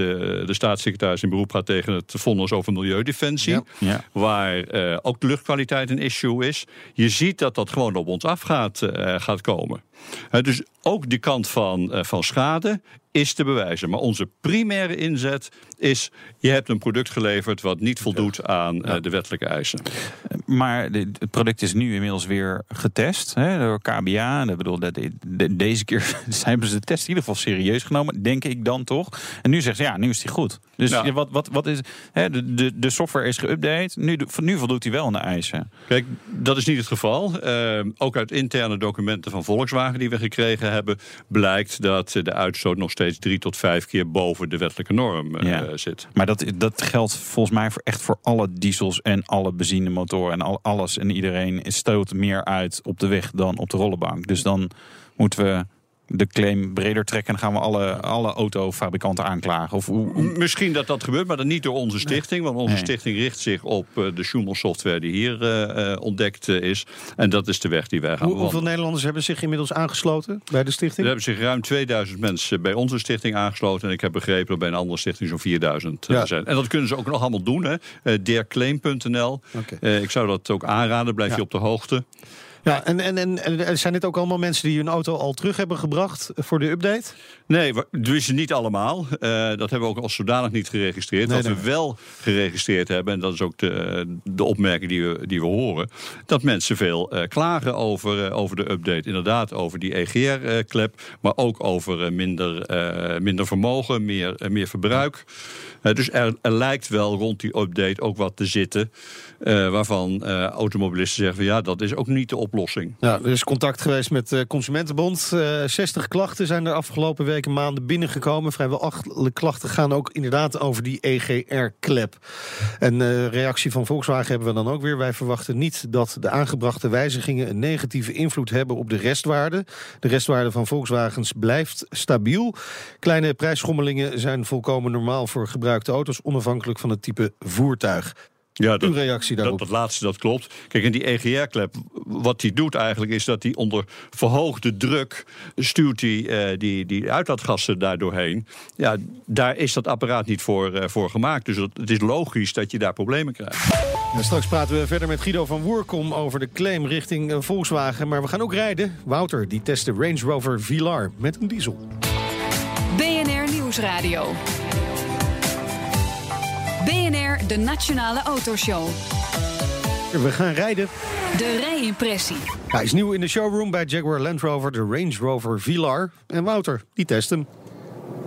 de staatssecretaris in beroep gaat tegen het vonnis over milieudefensie.
Ja. Ja.
Waar eh, ook de luchtkwaliteit een issue is. Je ziet dat dat gewoon op ons af gaat, gaat komen. Hè, dus ook die kant van, eh, van schade is te bewijzen. Maar onze primaire inzet is... je hebt een product geleverd wat niet voldoet aan eh, de wettelijke eisen.
Maar de- het product is nu inmiddels weer getest hè, door KBA. En ik bedoel, dat, de- deze keer hebben ze de test in ieder geval serieus genomen, denk ik dan toch. En nu zeggen ze, ja, nu is die goed. Dus
Ja.
wat, wat, wat is, hè, de, de, de software is geüpdate. Nu, nu voldoet hij wel aan de eisen.
Kijk, dat is niet het geval. Eh, ook uit interne documenten van Volkswagen die we gekregen hebben... blijkt dat de uitstoot nog steeds drie tot vijf keer boven de wettelijke norm eh,
Ja.
zit.
Maar dat, dat geldt volgens mij voor echt voor alle diesels en alle benzinemotoren en al, alles en iedereen stoot meer uit op de weg dan op de rollenbank. Dus dan moeten we de claim breder trekken en gaan we alle, alle autofabrikanten aanklagen. Of hoe, hoe-
M- Misschien dat dat gebeurt, maar dan niet door onze stichting. Want onze
Nee.
stichting richt zich op eh, de Schumel software die hier eh, eh, ontdekt is. En dat is de weg die wij gaan
Hoe- hoeveel. Nederlanders hebben zich inmiddels aangesloten bij de
Er
stichting?
hebben zich ruim 2000 mensen bij onze stichting aangesloten. En ik heb begrepen dat bij een andere stichting zo'n 4000 eh,
Ja.
zijn. En dat kunnen ze ook nog allemaal doen. hè. Derclaim.nl.
Oké.
Ik zou dat ook aanraden. Blijf
Ja.
je op de hoogte.
Ja, en, en, en, zijn dit ook allemaal mensen die hun auto al terug hebben gebracht voor de update?
Nee, dus niet allemaal. Eh, dat hebben we ook als zodanig niet geregistreerd.
Nee,
Wat
nee.
we wel geregistreerd hebben, en dat is ook de, de opmerking die we, die we horen, dat mensen veel eh, klagen over, eh, over de update. Inderdaad, over die EGR-klep, maar ook over minder, minder vermogen, meer, meer verbruik. Dus er, er lijkt wel rond die update ook wat te zitten, eh, waarvan eh, automobilisten zeggen ja, dat is ook niet de oplossing.
Ja, er is contact geweest met de Consumentenbond. Eh 60 klachten zijn er afgelopen weken maanden binnengekomen. Vrijwel alle klachten gaan ook inderdaad over die EGR-klep. En reactie van Volkswagen hebben we dan ook weer. Wij verwachten niet dat de aangebrachte wijzigingen een negatieve invloed hebben op de restwaarde. De restwaarde van Volkswagens blijft stabiel. Kleine prijsschommelingen zijn volkomen normaal voor gebruikte auto's, onafhankelijk van het type voertuig.
Ja,
Uw reactie daarop?
Dat, dat laatste, dat klopt. Kijk, en die EGR-klep, wat die doet eigenlijk... is dat die onder verhoogde druk stuurt die, eh, die, die uitlaatgassen daar doorheen. Ja, daar is dat apparaat niet voor, eh, voor gemaakt. Dus het, het is logisch dat je daar problemen krijgt.
En straks praten we verder met Guido van Woerkom over de claim richting eh, Volkswagen. Maar we gaan ook rijden. Wouter, die test de Range Rover Velar met een diesel.
BNR Nieuwsradio. BNR, de Nationale Autoshow.
We gaan rijden.
De rijimpressie.
Hij is nieuw in de showroom bij Jaguar Land Rover, de Range Rover Velar. En Wouter, die test hem.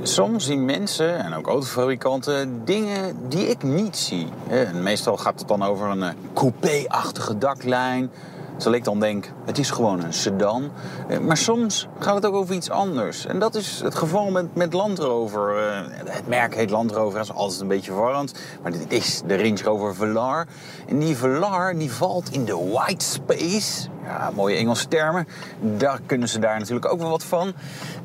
Soms zien mensen en ook autofabrikanten dingen die ik niet zie. Hè, en Meestal gaat het dan over een eh, coupé-achtige daklijn. Terwijl ik dan denk, het is gewoon een sedan. Eh, Maar soms gaat het ook over iets anders. En dat is het geval met, met Land Rover. Eh, Het merk heet Land Rover, dat is altijd een beetje verwarrend. Maar dit is de Range Rover Velar. En die Velar die valt in de white space. Ja, mooie Engelse termen. Daar kunnen ze daar natuurlijk ook wel wat van.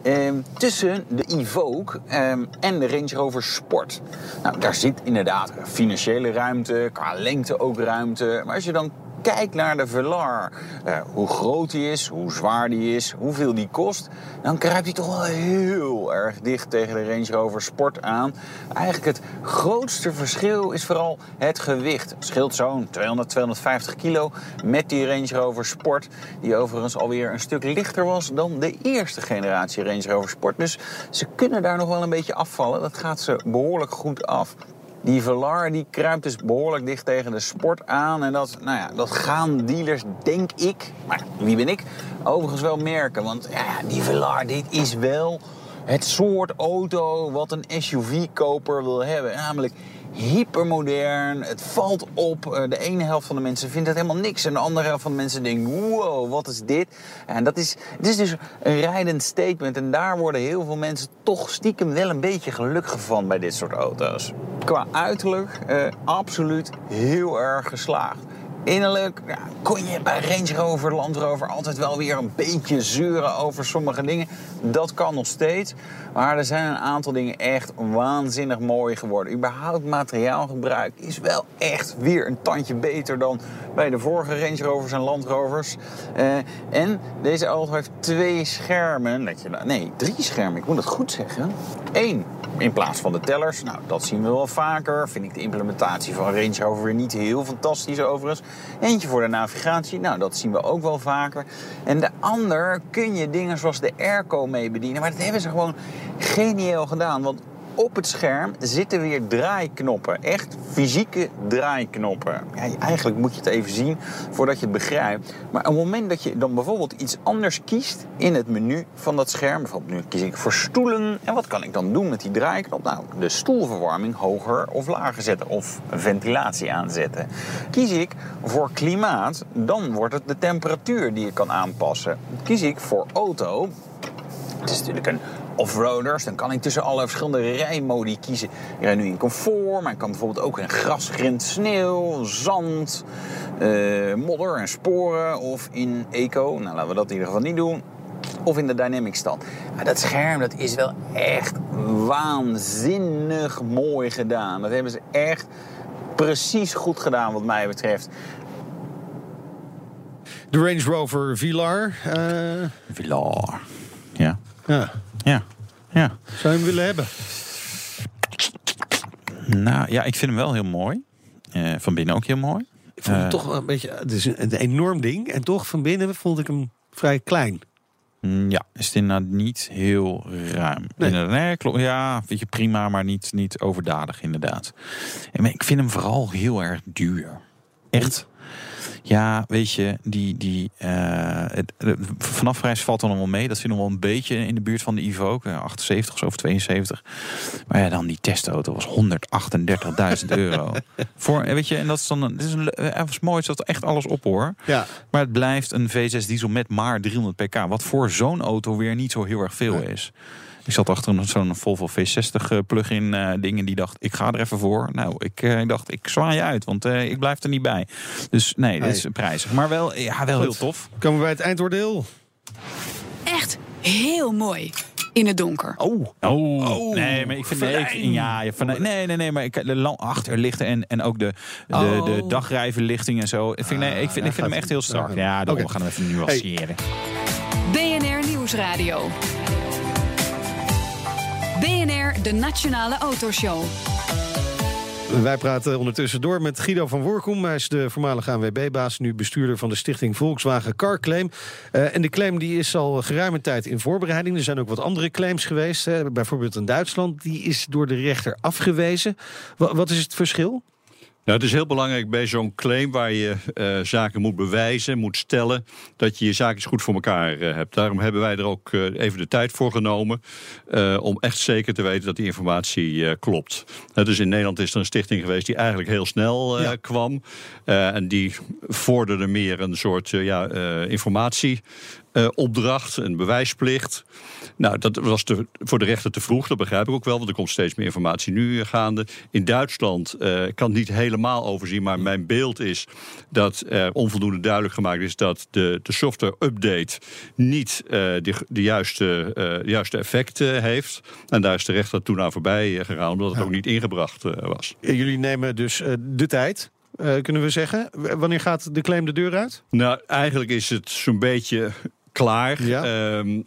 Ehm, tussen de Evoque ehm, en de Range Rover Sport. Nou, daar zit inderdaad financiële ruimte, qua lengte ook ruimte. Maar als je dan kijkt naar de Velar, eh, hoe groot die is, hoe zwaar die is, hoeveel die kost, dan kruipt hij toch wel heel erg dicht tegen de Range Rover Sport aan. Eigenlijk het grootste verschil is vooral het gewicht. Het scheelt zo'n 200, 250 kilo met die Range Rover Sport, die overigens alweer een stuk lichter was dan de eerste generatie Range Rover Sport. Dus ze kunnen daar nog wel een beetje afvallen. Dat gaat ze behoorlijk goed af. Die Velar die kruipt dus behoorlijk dicht tegen de sport aan. En dat, nou ja, dat gaan dealers, denk ik, maar wie ben ik, overigens wel merken. Want ja, die Velar, dit is wel het soort auto wat een SUV-koper wil hebben. Namelijk hypermodern. Het valt op. Eh, De ene helft van de mensen vindt het helemaal niks. En de andere helft van de mensen denkt, wow, wat is dit? En dat is, het is dus een rijdend statement. En daar worden heel veel mensen toch stiekem wel een beetje gelukkig van bij dit soort auto's. Qua uiterlijk eh, absoluut heel erg geslaagd. Innerlijk ja, kon je bij Range Rover, Land Rover altijd wel weer een beetje zeuren over sommige dingen. Dat kan nog steeds. Maar er zijn een aantal dingen echt waanzinnig mooi geworden. Überhaupt materiaalgebruik is wel echt weer een tandje beter dan bij de vorige Range Rovers en Land Rovers. Eh, en deze auto heeft twee schermen. Je, nee, drie schermen. Ik moet het goed zeggen. Eén in plaats van de tellers. Nou, dat zien we wel vaker. Vind ik de implementatie van Range Rover weer niet heel fantastisch overigens. Eentje voor de navigatie. Nou, dat zien we ook wel vaker. En de ander kun je dingen zoals de airco mee bedienen. Maar dat hebben ze gewoon geniaal gedaan. Want op het scherm zitten weer draaiknoppen. Echt fysieke draaiknoppen. Ja, eigenlijk moet je het even zien voordat je het begrijpt. Maar op het moment dat je dan bijvoorbeeld iets anders kiest in het menu van dat scherm. Bijvoorbeeld nu kies ik voor stoelen. En wat kan ik dan doen met die draaiknop? Nou, de stoelverwarming hoger of lager zetten. Of ventilatie aanzetten. Kies ik voor klimaat, dan wordt het de temperatuur die je kan aanpassen. Kies ik voor auto, het is natuurlijk een offroaders. Dan kan ik tussen alle verschillende rijmodi kiezen. Ik rijd nu in comfort, maar ik kan bijvoorbeeld ook in grasgrind, sneeuw, zand, eh, modder en sporen. Of in eco. Nou, laten we dat in ieder geval niet doen. Of in de dynamic stand. Maar dat scherm dat is wel echt waanzinnig mooi gedaan. Dat hebben ze echt precies goed gedaan wat mij betreft.
De Range Rover Vilar. eh,
Vilar. Ja.
ja.
Ja. Ja.
Zou je hem willen hebben?
Nou ja, ik vind hem wel heel mooi. Eh, van binnen ook heel mooi.
Ik vond hem
Eh,
toch wel een beetje... Het is een, een enorm ding. En toch van binnen vond ik hem vrij klein.
Mm, Ja, is het inderdaad niet heel ruim.
Nee.
Nee, klopt. Ja, vind je prima, maar niet, niet overdadig inderdaad. En ik vind hem vooral heel erg duur. Echt. Ja, weet je, die, die, eh, het, vanaf prijs valt dan nog wel mee. Dat zit nog wel een beetje in de buurt van de eh, 78 of zo, of 72. Maar ja, dan die testauto was 138.000 euro. Voor, weet je, en dat is dan een, dit is een, eh, even mooi, zat echt alles op hoor.
Ja.
Maar het blijft een V6 diesel met maar 300 pk. Wat voor zo'n auto weer niet zo heel erg veel is. Ik zat achter een- zo'n Volvo V60 eh, plug-in eh ding en die dacht, ik ga er even voor. Nou, ik eh, dacht, ik zwaai je uit, want eh, ik blijf er niet bij. Dus nee, dit is prijzig. Maar wel, ja, wel
Goed.
heel tof.
Komen we bij het eindoordeel?
Echt heel mooi in het donker.
Oh.
Oh, nee, maar ik vind nee, ik, ja, van, nee, nee, nee, maar ik, de achterlichten en, en ook de, de,
Oh.
de dagrijverlichting en zo. Ik vind, nee, ik vind, ik vind hem echt heel strak. Ja, daarom
Oké.
gaan we even nuanceren.
BNR Nieuwsradio. De Nationale Autoshow.
Wij praten ondertussen door met Guido van Woerkom. Hij is de voormalige ANWB-baas, nu bestuurder van de stichting Volkswagen Car Claim. Eh, en de claim die is al geruime tijd in voorbereiding. Er zijn ook wat andere claims geweest. Hè. Bijvoorbeeld in Duitsland. Die is door de rechter afgewezen. Wa- wat is het verschil?
Nou, het is heel belangrijk bij zo'n claim waar je eh, zaken moet bewijzen, moet stellen, dat je je zaakjes goed voor elkaar eh, hebt. Daarom hebben wij er ook eh, even de tijd voor genomen om echt zeker te weten dat die informatie klopt. Dus in Nederland is er een stichting geweest die eigenlijk heel snel
Ja.
kwam. En die vorderde meer een soort ja, informatie. Eh, opdracht, een bewijsplicht. Nou, dat was te, voor de rechter te vroeg, dat begrijp ik ook wel, want er komt steeds meer informatie nu gaande. In Duitsland eh, kan het niet helemaal overzien, maar mijn beeld is dat er onvoldoende duidelijk gemaakt is dat de, de software-update niet eh, de, de juiste, eh, juiste effecten heeft. En daar is de rechter toen aan voorbij gegaan, omdat het ook niet ingebracht was.
Jullie nemen dus de tijd, kunnen we zeggen. Wanneer gaat de claim de deur uit?
Nou, eigenlijk is het zo'n beetje klaar.
Ja.
Ehm,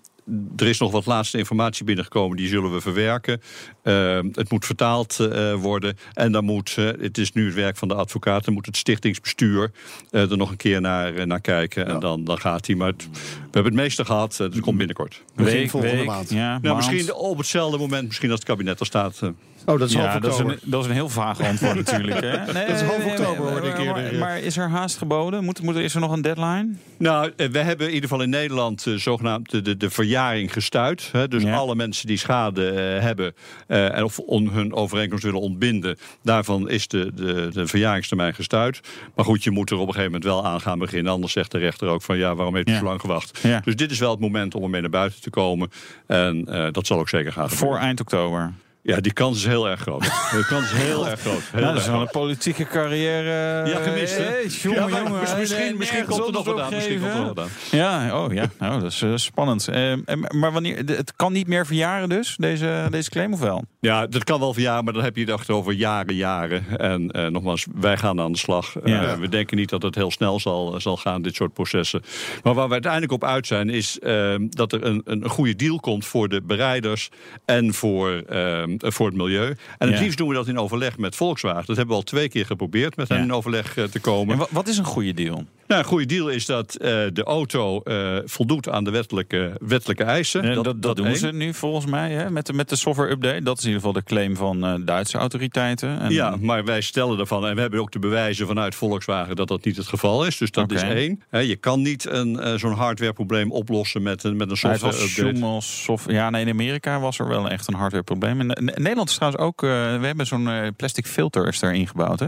er is nog wat laatste informatie binnengekomen, die zullen we verwerken. Ehm, het moet vertaald eh, worden. En dan moet, eh, het is nu het werk van de advocaat, dan moet het stichtingsbestuur eh, er nog een keer naar, eh, naar kijken. En dan, dan gaat hij. Maar het- we hebben het meeste gehad, eh, het komt binnenkort.
Begin
Week,
volgende
week,
maand.
Ja,
Nou,
maand.
misschien op hetzelfde moment, misschien als het kabinet er staat.
Oh, dat is
ja,
half
dat is,
oktober.
een, dat is een heel vaag antwoord natuurlijk. Hè? Nee,
Dat is half oktober,
maar-
hoorde ik eerder.
Maar, maar is er haast geboden? Moet, moet, is er nog een deadline?
Nou, eh, we hebben in ieder geval in Nederland eh, zogenaamd de, de, de verjaring gestuit. Hè. Dus alle mensen die schade eh, hebben en of on, hun overeenkomst willen ontbinden, daarvan is de, de, de verjaringstermijn gestuit. Maar goed, je moet er op een gegeven moment wel aan gaan beginnen. Anders zegt de rechter ook van ja, waarom heeft u
Ja.
zo lang gewacht? Dus dit is wel het moment om ermee naar buiten te komen. En dat zal ook zeker gaan gebeuren.
Voor eind oktober.
Ja, die kans is heel erg groot. De kans is heel erg groot. Heel
Nou, dat is wel een politieke carrière.
Ja, gemist, hè?
Hey, jongen,
Ja, maar
jongen.
misschien- misschien- misschien
Nergens
komt er nog wat aan, misschien komt er nog wat
Ja, oh ja, nou, dat is eh, spannend. Eh, maar wanneer, het kan niet meer verjaren dus, deze, deze claim of wel?
Ja, dat kan wel verjaren, maar dan heb je het echt over jaren, jaren. En eh, nogmaals, wij gaan aan de slag. Eh,
Ja.
we denken niet dat het heel snel zal, zal gaan, dit soort processen. Maar waar we uiteindelijk op uit zijn, is eh, dat er een, een goede deal komt voor de bereiders en voor, eh, voor het milieu. En het liefst doen we dat in overleg met Volkswagen. Dat hebben we al twee keer geprobeerd met hen in overleg eh, te komen.
En wa- wat is een goede deal?
Nou, een goede deal is dat eh, de auto eh, voldoet aan de wettelijke, wettelijke eisen.
En dat, dat, doen
één.
ze nu volgens mij hè, met, de, met de software update. Dat is in ieder geval de claim van eh, Duitse autoriteiten. En,
Ja, maar wij stellen ervan, en we hebben ook de bewijzen vanuit Volkswagen dat dat niet het geval is. Dus dat is één. Je kan niet een, zo'n hardwareprobleem oplossen met een, met een software update.
Soft- Ja, nee, in Amerika was er wel echt een hardwareprobleem. En in Nederland is trouwens ook... we hebben zo'n plastic filter is erin gebouwd. Hè?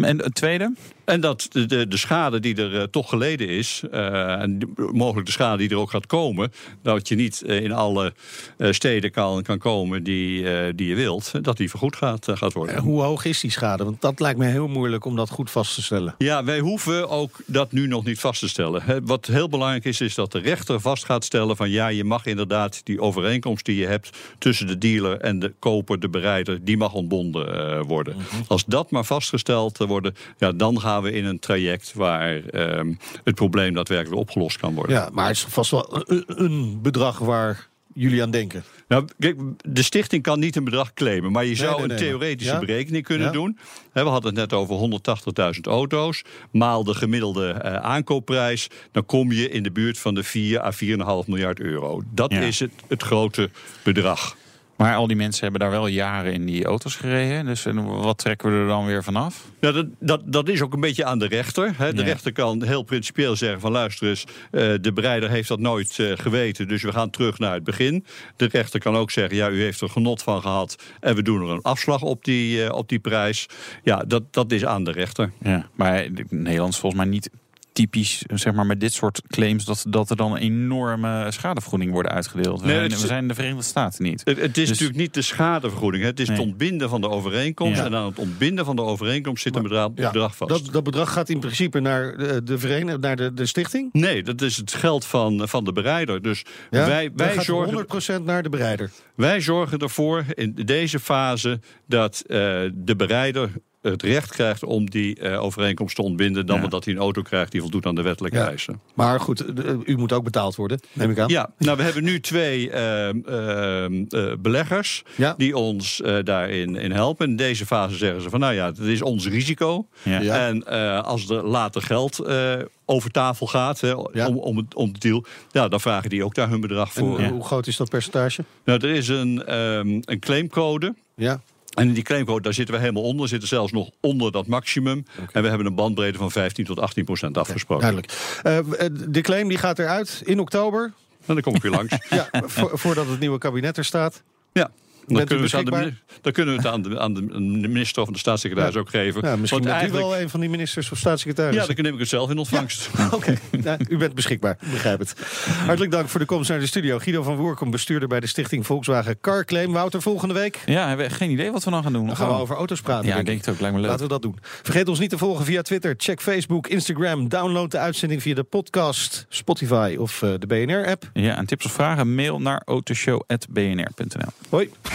En het tweede?
En dat de, de, de schade die er eh, toch geleden is, eh, en mogelijk de schade die er ook gaat komen, dat je niet eh, in alle steden kan, kan komen die, die je wilt, dat die vergoed gaat, gaat worden.
En hoe hoog is die schade? Want dat lijkt me heel moeilijk om dat goed vast te stellen.
Ja, wij hoeven ook dat nu nog niet vast te stellen. Wat heel belangrijk is, is dat de rechter vast gaat stellen van ja, je mag inderdaad die overeenkomst die je hebt tussen de dealer en de koper, de bereider, die mag ontbonden worden. Als dat maar vastgesteld wordt, ja, dan gaan we in een traject waar ehm, het probleem daadwerkelijk opgelost kan worden.
Ja, maar het is vast wel een, bedrag waar jullie aan denken.
Nou, kijk, de stichting kan niet een bedrag claimen, maar je zou
nee,
een
nee,
theoretische
ja.
berekening kunnen
Ja.
doen. We hadden het net over 180.000 auto's, maal de gemiddelde eh, aankoopprijs, dan kom je in de buurt van de 4 à 4,5 miljard euro. Dat
Ja.
is het, het grote bedrag.
Maar al die mensen hebben daar wel jaren in die auto's gereden. Dus wat trekken we er dan weer vanaf?
Ja, dat, dat, dat is ook een beetje aan de rechter. Hè. De
Ja.
rechter kan heel principieel zeggen van luister eens, eh, de bereider heeft dat nooit eh, geweten, dus we gaan terug naar het begin. De rechter kan ook zeggen, ja, u heeft er genot van gehad en we doen er een afslag op die, eh, op die prijs. Ja, dat, dat is aan de rechter.
Ja, maar Nederland is volgens mij niet typisch, zeg maar, met dit soort claims... dat, dat er dan een enorme schadevergoeding worden uitgedeeld. We,
Nee,
zijn,
het-
we zijn de Verenigde Staten niet.
Het, het is
Dus-
natuurlijk niet de schadevergoeding. Het is het ontbinden van de overeenkomst.
Ja.
En aan het ontbinden van de overeenkomst zit een bedrag,
Ja,
bedrag vast.
Dat, dat bedrag gaat in principe naar de, de vereniging, naar de, de stichting.
Nee, dat is het geld van, van de bereider. Dus
Ja?
wij, wij,
gaat
zorgen,
100% naar de bereider.
wij zorgen ervoor in deze fase dat eh, de bereider het recht krijgt om die eh, overeenkomst te ontbinden. Dan
Ja.
wel dat hij een auto krijgt die voldoet aan de wettelijke
Ja.
eisen.
Maar goed, de- u moet ook betaald worden, neem ik aan.
Ja, nou we hebben nu twee ehm, ehm, eh, beleggers
Ja.
die ons eh, daarin in helpen. In deze fase zeggen ze van nou ja, het is ons risico. En eh, als er later geld eh, over tafel gaat hè,
Ja.
om, om, het, om de deal, ja, dan vragen die ook daar hun bedrag
En
voor.
eh, hoe groot is dat percentage?
Nou, er is een, ehm, een claimcode.
Ja.
En in die claimcode, daar zitten we helemaal onder. Zitten zelfs nog onder dat maximum. En we hebben een bandbreedte van 15 tot 18 procent afgesproken.
Duidelijk. Eh, eh, de claim die gaat eruit in oktober.
En dan kom ik weer langs.
Ja, vo- voordat het nieuwe kabinet er staat.
Ja. Dan
u
kunnen, we het aan de,
beschikbaar?
mini- dan kunnen we het aan de, aan de minister of de staatssecretaris ook geven.
Ja, misschien bent u
eigenlijk-
wel een van die ministers of staatssecretaris.
Ja, dan neem ik het zelf in ontvangst.
Oké, nou, u bent beschikbaar, ik begrijp het. Hartelijk dank voor de komst naar de studio. Guido van Woerkom, bestuurder bij de stichting Volkswagen Car Claim. Wouter, volgende week
Ja, hebben we geen idee wat we dan gaan doen.
dan gaan we over auto's praten.
Ja,
denk
ik
ik.
denk het ook. Lijkt me leuk.
Laten we dat doen. Vergeet ons niet te volgen via Twitter. Check Facebook, Instagram. Download de uitzending via de podcast, Spotify of eh, de BNR-app.
Ja, en tips of vragen, mail naar autoshow.bnr.nl.
Hoi.